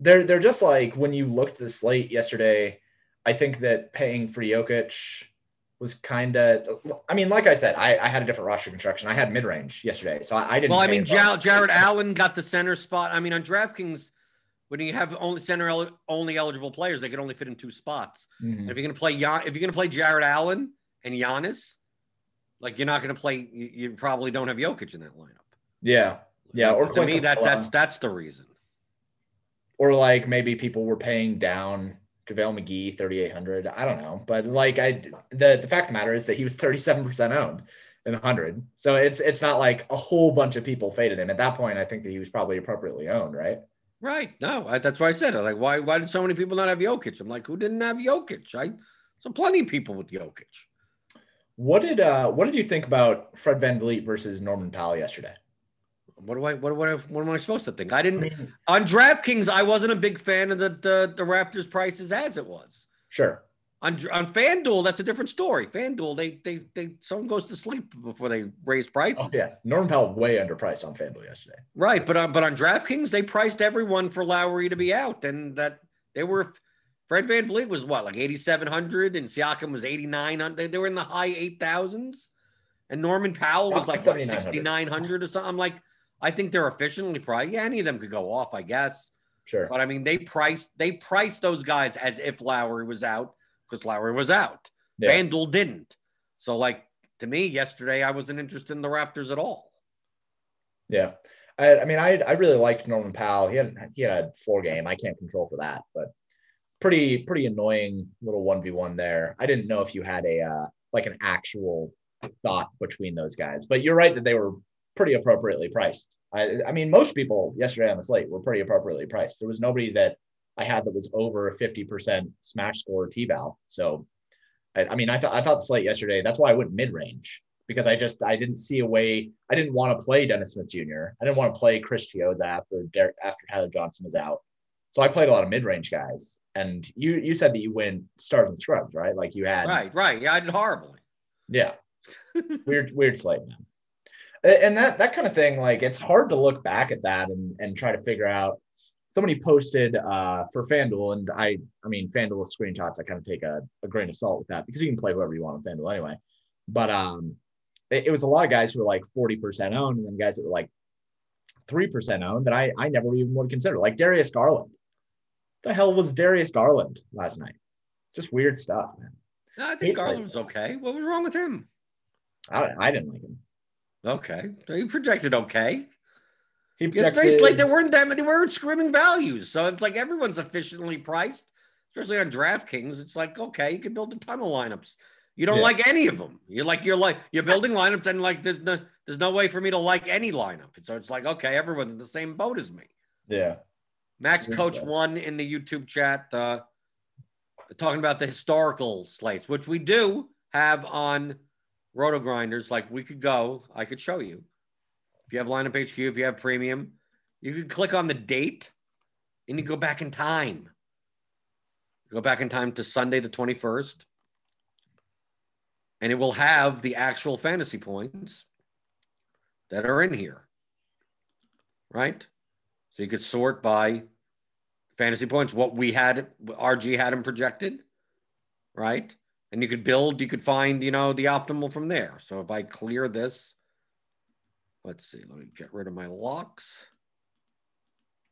They're they're just like when you looked at the slate yesterday, I think that paying for Jokic was kind of I mean, like I said, I, I had a different roster construction. I had mid range yesterday. So I, I, didn't Well, I mean Jar- Jarrett Allen got the center spot. I mean on DraftKings when you have only center el- only eligible players, they can only fit in two spots. Mm-hmm. if you're gonna play Jan- if you're gonna play Jarrett Allen and Giannis, like you're not gonna play you, you probably don't have Jokic in that lineup. Yeah. Yeah, or to me that that's that's the reason. Or like maybe people were paying down JaVale McGee 3800. I don't know, but like I the the fact of the matter is that he was 37% owned in 100. So it's it's not like a whole bunch of people faded him. At that point, I think that he was probably appropriately owned, right? Right. No, I, that's why I said like why why did so many people not have Jokic? I'm like, who didn't have Jokic? I so plenty of people with Jokic. What did uh what did you think about Fred Van VanVleet versus Norman Powell yesterday? What do I what what, what am I supposed to think? I didn't on DraftKings. I wasn't a big fan of the, the the Raptors prices as it was. Sure. On on FanDuel, that's a different story. FanDuel, they they they someone goes to sleep before they raise prices. Oh, yeah, Norman Powell way underpriced on FanDuel yesterday. Right, but on but on DraftKings, they priced everyone for Lowry to be out, and that they were. Fred Van VanVleet was what, like 8,700 and Siakam was 8,900. They were in the high 8,000s. And Norman Powell was like 6,900 or something. I'm like, I think they're efficiently priced. Yeah, any of them could go off, I guess. Sure. But I mean, they priced they priced those guys as if Lowry was out because Lowry was out. Yeah. FanDuel didn't. So, like to me, yesterday I wasn't interested in the Raptors at all. Yeah. I, I mean, I I really liked Norman Powell. He had he had a four game. I can't control for that, but pretty pretty annoying little one v one there. I didn't know if you had a uh, like an actual thought between those guys, but you're right that they were pretty appropriately priced. I, I mean, most people yesterday on the slate were pretty appropriately priced. There was nobody that I had that was over a 50% smash score T-bal. So, I, I mean, I thought I thought the slate yesterday. That's why I went mid range because I just I didn't see a way. I didn't want to play Dennis Smith Jr. I didn't want to play Chris Chiozza after Derek, after Tyler Johnson was out. So I played a lot of mid range guys. And you you said that you went stars and scrubs, right? Like you had right, right. Yeah, I did horribly. Yeah, weird weird slate, man. And that that kind of thing, like it's hard to look back at that and and try to figure out. Somebody posted uh, for FanDuel, and I I mean FanDuel screenshots. I kind of take a, a grain of salt with that because you can play whoever you want on FanDuel anyway. But um, it, it was a lot of guys who were like forty percent owned, and then guys that were like three percent owned that I I never even would consider, like Darius Garland the hell was Darius Garland last night? Just weird stuff, man. No, I think Garland was okay. What was wrong with him? I, I didn't like him. Okay, he projected okay. He projected... Like there weren't that many, weren't screaming values, so it's like everyone's efficiently priced, especially on DraftKings. It's like okay, you can build a ton of lineups. You don't yeah. like any of them. You're like you're like you're building lineups, and like there's no there's no way for me to like any lineup. So it's like okay, everyone's in the same boat as me. Yeah. Max Coach one in the YouTube chat uh, talking about the historical slates, which we do have on RotoGrinders. Like we could go, I could show you. If you have lineup HQ, if you have premium, you can click on the date and you go back in time. Go back in time to Sunday the 21st. And it will have the actual fantasy points that are in here. Right? So you could sort by fantasy points, what we had, RG had them projected, right? And you could build, you could find, you know, the optimal from there. So if I clear this, let's see, let me get rid of my locks.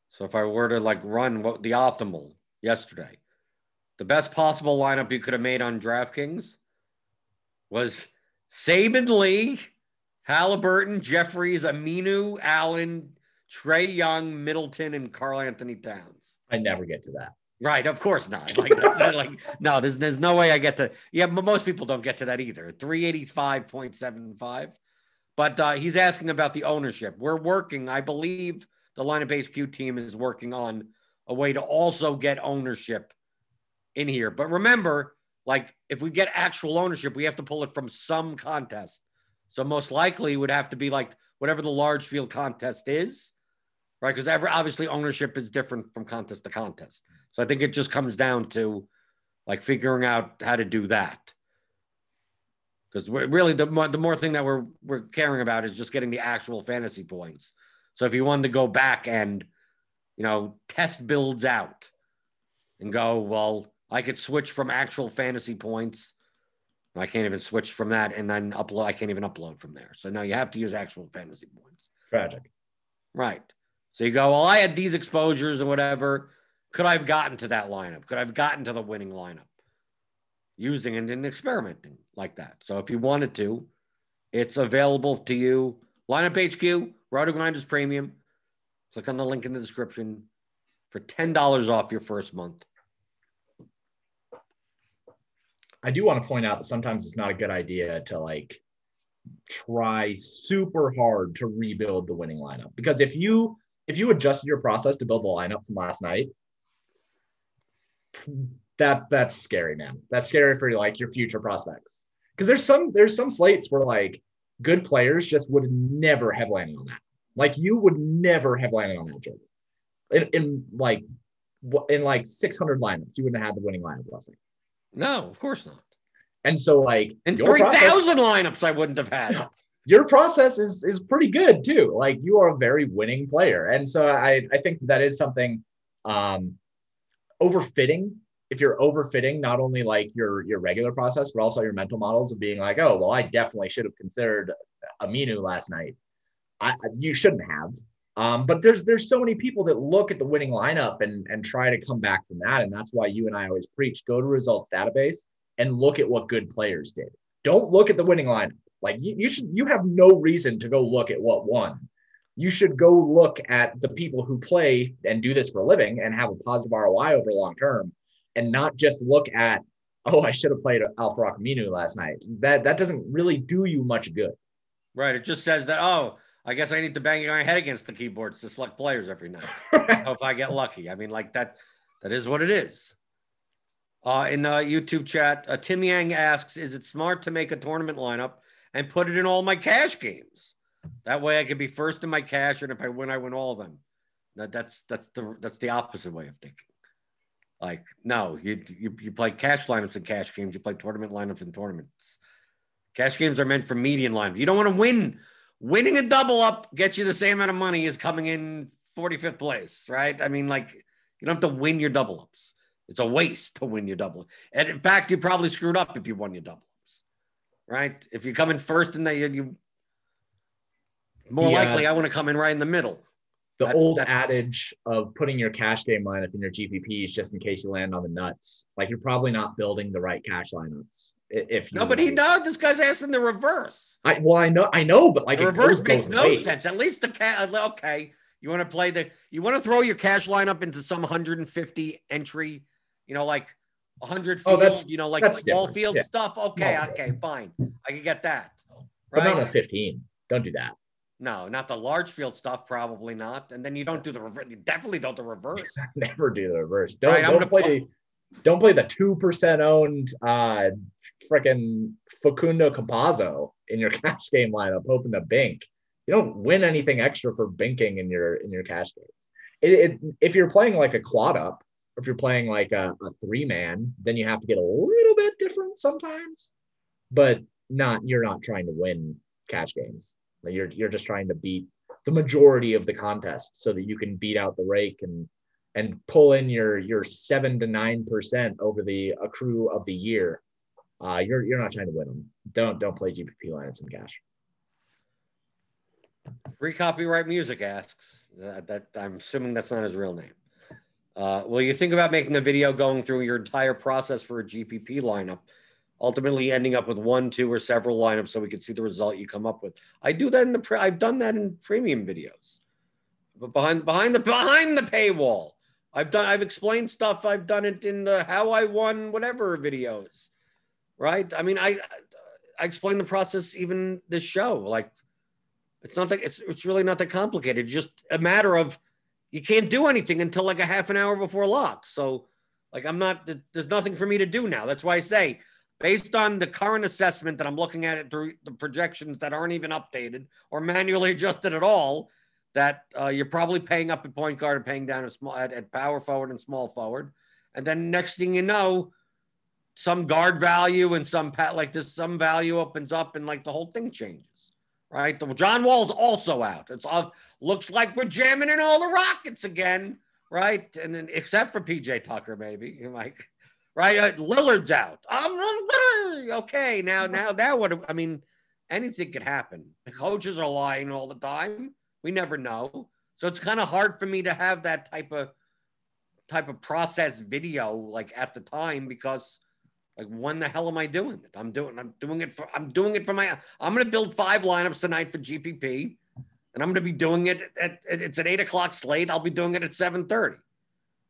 So if I were to like run what the optimal yesterday, the best possible lineup you could have made on DraftKings was Saben Lee, Halliburton, Jeffries, Aminu, Allen, Trae Young, Middleton, and Karl-Anthony Towns. I never get to that. Right, of course not. Like that's not like [LAUGHS] no, there's there's no way I get to. Yeah, but most people don't get to that either. Three eighty five point seven five. But uh, he's asking about the ownership. We're working. I believe the line of base Q team is working on a way to also get ownership in here. But remember, like if we get actual ownership, we have to pull it from some contest. So most likely would have to be like whatever the large field contest is right? Because obviously ownership is different from contest to contest. So I think it just comes down to like figuring out how to do that. Because really the more, the more thing that we're we're caring about is just getting the actual fantasy points. So if you wanted to go back and you know test builds out and go, well, I could switch from actual fantasy points. I can't even switch from that and then upload. I can't even upload from there. So now you have to use actual fantasy points. Tragic. Right. So you go, well, I had these exposures or whatever. Could I have gotten to that lineup? Could I have gotten to the winning lineup using it and experimenting like that? So if you wanted to, it's available to you. Lineup HQ, RotoGrinders Premium. Click on the link in the description for $10 off your first month. I do want to point out that sometimes it's not a good idea to like try super hard to rebuild the winning lineup because if you if you adjusted your process to build the lineup from last night, that that's scary, man. That's scary for like your future prospects. Because there's some there's some slates where like good players just would never have landed on that. Like you would never have landed on that joke. In, in like in like 600 lineups, you wouldn't have had the winning lineup last night. No, of course not. And so, like in three thousand lineups, I wouldn't have had. [LAUGHS] Your process is is pretty good too. Like you are a very winning player, and so I I think that is something um overfitting. If you're overfitting not only like your your regular process, but also your mental models of being like, oh well, I definitely should have considered Aminu last night. I you shouldn't have. Um, but there's there's so many people that look at the winning lineup and and try to come back from that, and that's why you and I always preach: go to results database and look at what good players did. Don't look at the winning lineup. Like you, you should you have no reason to go look at what won. You should go look at the people who play and do this for a living and have a positive ROI over long term, and not just look at oh I should have played Al-Farouq Aminu last night. That that doesn't really do you much good. Right. It just says that oh I guess I need to bang my head against the keyboards to select players every night. [LAUGHS] if I get lucky. I mean, like that, that is what it is. Uh, in the YouTube chat, uh, Tim Yang asks, is it smart to make a tournament lineup and put it in all my cash games? That way I can be first in my cash. And if I win, I win all of them. That, that's, that's the, that's the opposite way of thinking. Like, no, you, you, you play cash lineups and cash games. You play tournament lineups and tournaments. Cash games are meant for median lineups. You don't want to win winning a double up gets you the same amount of money as coming in 45th place, right? I mean, like you don't have to win your double ups. It's a waste to win your double. And in fact, you probably screwed up if you won your double ups, right? If you come in first and you, you more yeah. likely, I want to come in right in the middle. The that's, old that's, adage of putting your cash game lineup in your GPPs just in case you land on the nuts. Like you're probably not building the right cash lineups if no, but he knows this guy's asking the reverse. I well, I know, I know, but like the reverse makes no sense. At least the cat. Uh, okay, you want to play the, you want to throw your cash lineup into some 150 entry, you know, like 100 field, oh, that's, you know, like small different. field yeah. stuff. Okay, no. okay, fine, I can get that. Right? But not a 15. Don't do that. No, not the large field stuff. Probably not. And then you don't do the reverse. You definitely don't the reverse. [LAUGHS] Never do the reverse. Don't, right, don't play. Put, don't play the two percent owned uh freaking Facundo Campazzo in your [LAUGHS] cash game lineup, hoping to bink. You don't win anything extra for binking in your in your cash games. It, it, if you're playing like a quad up, or if you're playing like a, a three man, then you have to get a little bit different sometimes. But not you're not trying to win cash games. You're you're just trying to beat the majority of the contest so that you can beat out the rake and and pull in your your seven to nine percent over the accrue of the year, uh, you're you're not trying to win them. Don't don't play GPP lineups in cash. Free copyright music asks that, that I'm assuming that's not his real name. Uh, will you think about making a video going through your entire process for a GPP lineup, ultimately ending up with one, two, or several lineups so we can see the result you come up with? I do that in the pre- I've done that in premium videos, but behind behind the behind the paywall. I've done I've explained stuff. I've done it in the how I won whatever videos. Right? I mean, I I explain the process even this show. Like it's not that it's it's really not that complicated. Just a matter of you can't do anything until like a half an hour before lock. So like I'm not there's nothing for me to do now. That's why I say based on the current assessment that I'm looking at it through the projections that aren't even updated or manually adjusted at all, that uh, you're probably paying up at point guard and paying down at, small, at, at power forward and small forward. And then next thing you know, some guard value and some pat like this, some value opens up and like the whole thing changes, right? The, John Wall's also out. It's all looks like we're jamming in all the Rockets again, right? And then except for PJ Tucker, maybe [LAUGHS] you're like, right? Uh, Lillard's out. Um, okay, now, now, now what? I mean, anything could happen. The coaches are lying all the time. We never know. So it's kind of hard for me to have that type of type of process video like at the time because like when the hell am I doing it? I'm doing I'm doing it for I'm doing it for my I'm gonna build five lineups tonight for GPP and I'm gonna be doing it at, at it's an eight o'clock slate. I'll be doing it at 7:30.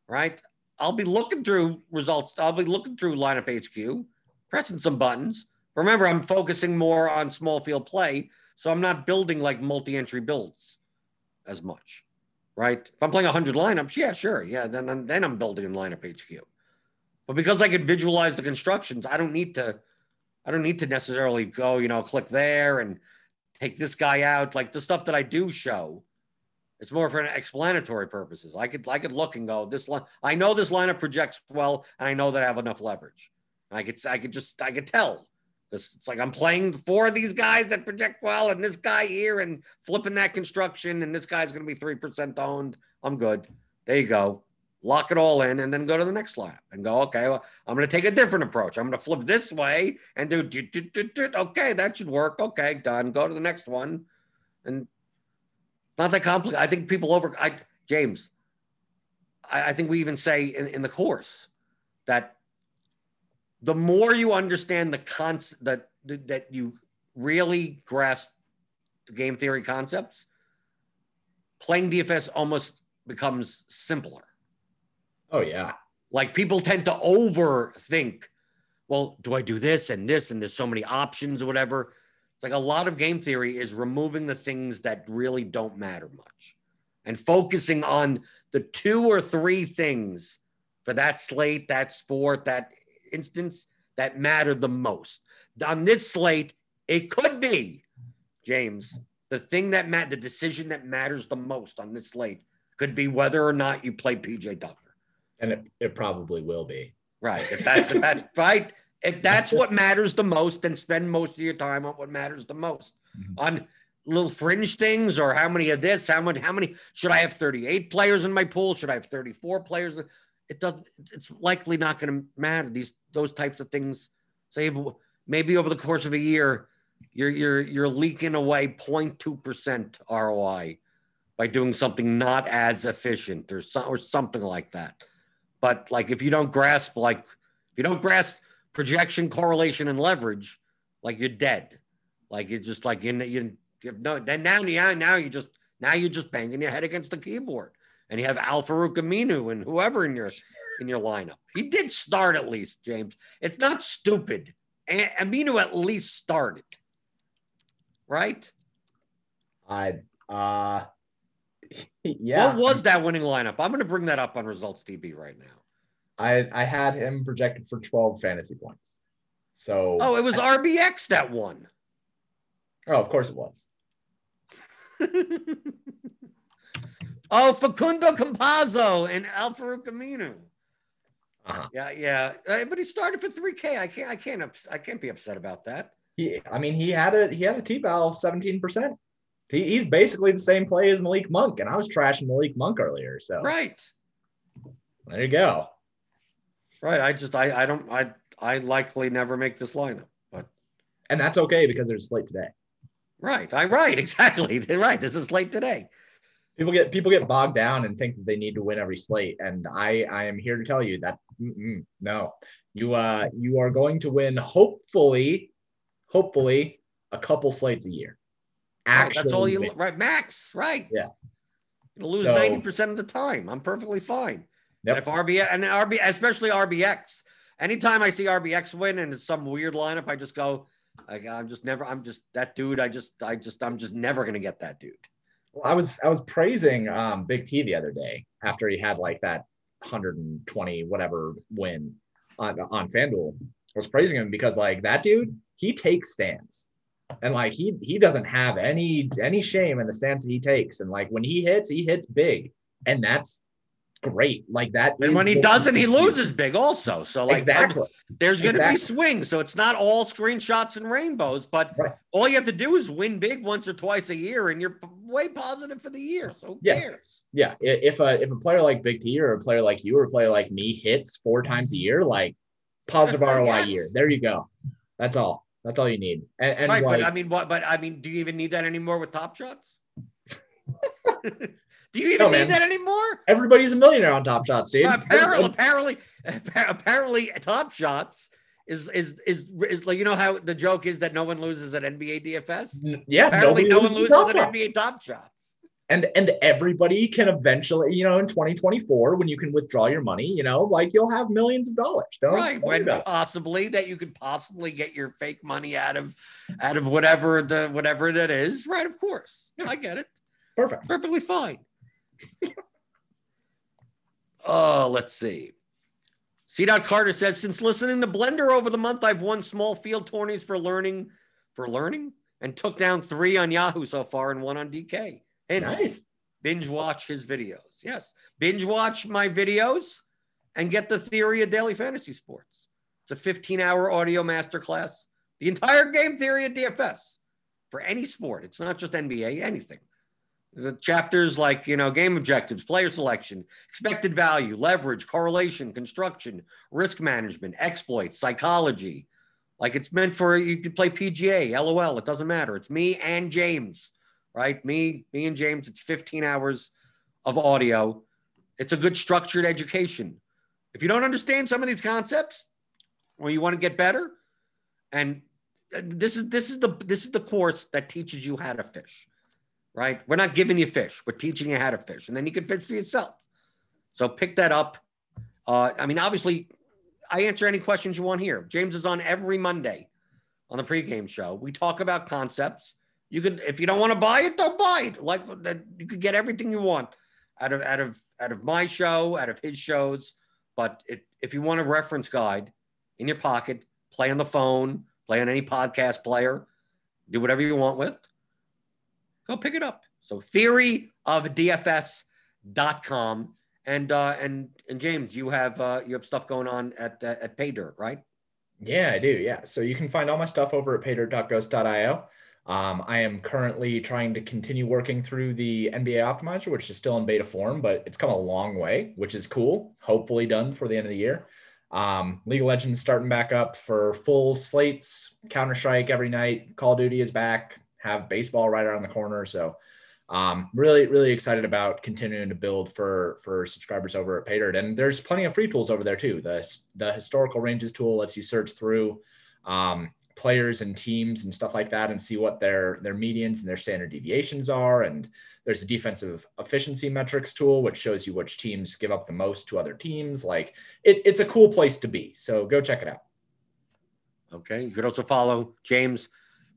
Right? I'll be looking through results. I'll be looking through lineup HQ, pressing some buttons. Remember, I'm focusing more on small field play, so I'm not building like multi-entry builds as much, right? If I'm playing 100 lineups, yeah, sure. Yeah, then, I'm, then I'm building in lineup HQ. But because I could visualize the constructions, I don't need to, I don't need to necessarily go, you know, click there and take this guy out. Like the stuff that I do show, it's more for explanatory purposes. I could, I could look and go, this line, I know this lineup projects well, and I know that I have enough leverage. I could I could just I could tell. It's, it's like I'm playing four of these guys that project well, and this guy here, and flipping that construction, and this guy's going to be three percent owned. I'm good. There you go. Lock it all in, and then go to the next lap and go. Okay, well, I'm going to take a different approach. I'm going to flip this way and do. do, do, do, do. Okay, that should work. Okay, done. Go to the next one, and not that complicated. I think people over. I James. I, I think we even say in, in the course that the more you understand the concept that that you really grasp the game theory concepts, playing DFS almost becomes simpler. Oh yeah. Like people tend to overthink. Well, do I do this and this and there's so many options or whatever? It's like a lot of game theory is removing the things that really don't matter much and focusing on the two or three things for that slate, that sport, that instance that mattered the most. On this slate, it could be, James, the thing that matters, the decision that matters the most on this slate could be whether or not you play PJ Tucker. And it, it probably will be. Right. If that's if that [LAUGHS] right. If that's what matters the most, then spend most of your time on what matters the most. Mm-hmm. On little fringe things or how many of this, how many, how many should I have 38 players in my pool? Should I have 34 players? it doesn't it's likely not going to matter these those types of things say maybe over the course of a year you're you're you're leaking away 0.2% ROI by doing something not as efficient or so, or something like that but like if you don't grasp like if you don't grasp projection correlation and leverage like you're dead like you're just like in you no then now now now you just now you're just banging your head against the keyboard and you have Al-Farouq Aminu and whoever in your in your lineup. He did start at least, James. It's not stupid. Aminu at least started, right? I uh [LAUGHS] yeah. What was that winning lineup? I'm going to bring that up on Results DB right now. I I had him projected for 12 fantasy points. So Oh, it was I, RBX that won. Oh, of course it was. [LAUGHS] Oh, Facundo Campazzo and Al-Farouq Aminu. Uh-huh. Yeah, yeah, uh, but he started for three K. I can't, I can't, I can't be upset about that. He, I mean, he had a he had a T ball seventeen percent. He, he's basically the same play as Malik Monk, and I was trashing Malik Monk earlier. So right, there you go. Right. I just, I, I don't, I, I likely never make this lineup, but and that's okay because there's slate today. Right. I right [LAUGHS] exactly. [LAUGHS] right. This is late today people get people get bogged down and think that they need to win every slate and i i am here to tell you that no you uh you are going to win hopefully hopefully a couple slates a year Actually, right, that's all you win. right max right yeah you'll lose so, 90% of the time i'm perfectly fine yep. if rb and rb especially rbx anytime i see rbx win and it's some weird lineup i just go I, i'm just never i'm just that dude i just i just i'm just never gonna get that dude well, I was I was praising um, Big T the other day after he had like that 120 whatever win on on FanDuel. I was praising him because like that dude, he takes stands. And like he he doesn't have any any shame in the stance that he takes. And like when he hits, he hits big. And that's great. Like that. And when he doesn't, he loses big also. So like exactly. there's going to exactly. be swings. So it's not all screenshots and rainbows, but right. all you have to do is win big once or twice a year, and you're way positive for the year. So yeah. cares? Yeah. If a if a player like Big T or a player like you or a player like me hits four times a year, like positive [LAUGHS] ROI yes. year. There you go. That's all. That's all you need. And, and right, like, but I mean, what? But I mean, do you even need that anymore with Top Shots? [LAUGHS] Do you even no, need that anymore? Everybody's a millionaire on Top Shots, dude. apparently, apparently, apparently, Top Shots is is is is like you know how the joke is that no one loses at NBA DFS. Yeah, apparently, no one loses at NBA Top Shots. And and everybody can eventually, you know, in 2024, when you can withdraw your money, you know, like you'll have millions of dollars. Don't, right, when possibly that you could possibly get your fake money out of out of whatever the whatever that is. Right, of course, yeah. I get it. Perfect, perfectly fine oh, [LAUGHS] let's see. C. Dot Carter says, since listening to Blender over the month, I've won small field tourneys for learning, for learning, and took down three on Yahoo so far and one on DK. And nice. binge watch his videos. Yes, binge watch my videos and get the theory of daily fantasy sports. It's a 15 hour audio masterclass. The entire game theory of DFS for any sport. It's not just NBA, anything. The chapters like, you know, game objectives, player selection, expected value, leverage, correlation, construction, risk management, exploits, psychology. Like it's meant for you could play PGA, LOL, it doesn't matter. It's me and James, right? Me, me and James. It's 15 hours of audio. It's a good structured education. If you don't understand some of these concepts or you want to get better, and this is this is the this is the course that teaches you how to fish right? We're not giving you fish. We're teaching you how to fish, and then you can fish for yourself. So pick that up. Uh, I mean, obviously, I answer any questions you want here. James is on every Monday on the pregame show. We talk about concepts. You could, if you don't want to buy it, don't buy it. Like you could get everything you want out of out of out of my show, out of his shows. But it, if you want a reference guide in your pocket, play on the phone, play on any podcast player, do whatever you want with go pick it up. So theory of DFS.com. And uh, and and James, you have uh, you have stuff going on at at, at PayDirt, right? Yeah, I do. Yeah. So you can find all my stuff over at paydirt.ghost.io. Um, I am currently trying to continue working through the NBA Optimizer, which is still in beta form, but it's come a long way, which is cool. Hopefully done for the end of the year. Um, League of Legends starting back up for full slates, Counter Strike every night. Call of Duty is back have baseball right around the corner. So um, really, really excited about continuing to build for for subscribers over at PayDirt. And there's plenty of free tools over there too. The the historical ranges tool lets you search through um, players and teams and stuff like that and see what their their medians and their standard deviations are. And there's a defensive efficiency metrics tool which shows you which teams give up the most to other teams. Like it, it's a cool place to be. So go check it out. Okay. You could also follow James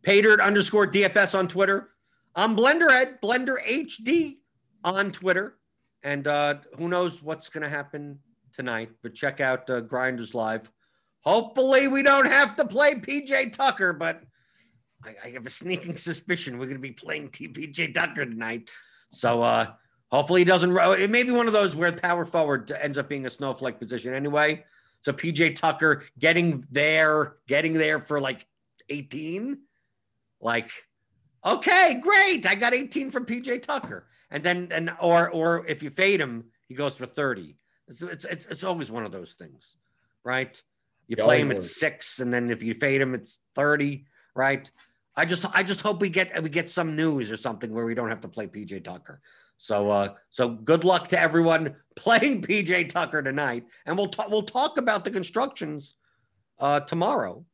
Paydirt underscore DFS on Twitter. I'm Blenderhead, Blender HD on Twitter. And uh, who knows what's going to happen tonight, but check out uh, Grinders Live. Hopefully, we don't have to play PJ Tucker, but I, I have a sneaking suspicion we're going to be playing TPJ Tucker tonight. So uh, hopefully, he doesn't. It may be one of those where power forward ends up being a snowflake position anyway. So PJ Tucker getting there, getting there for like 18 like, okay, great. I got 18 from PJ Tucker. And then, and, or, or if you fade him, he goes for 30. It's, it's, it's, it's always one of those things, right? You play him at six, and then if you fade him, it's 30, right? I just, I just hope we get, we get some news or something where we don't have to play PJ Tucker. So, uh, so good luck to everyone [LAUGHS] playing PJ Tucker tonight, and we'll talk. We'll talk about the constructions uh, tomorrow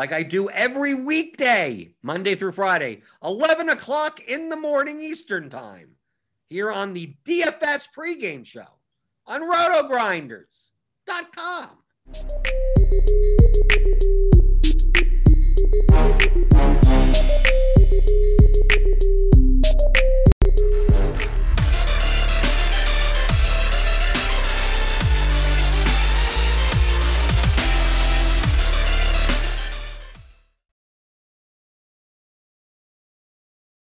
like I do every weekday, Monday through Friday, 11 o'clock in the morning Eastern Time, here on the DFS pregame show on rotogrinders.com.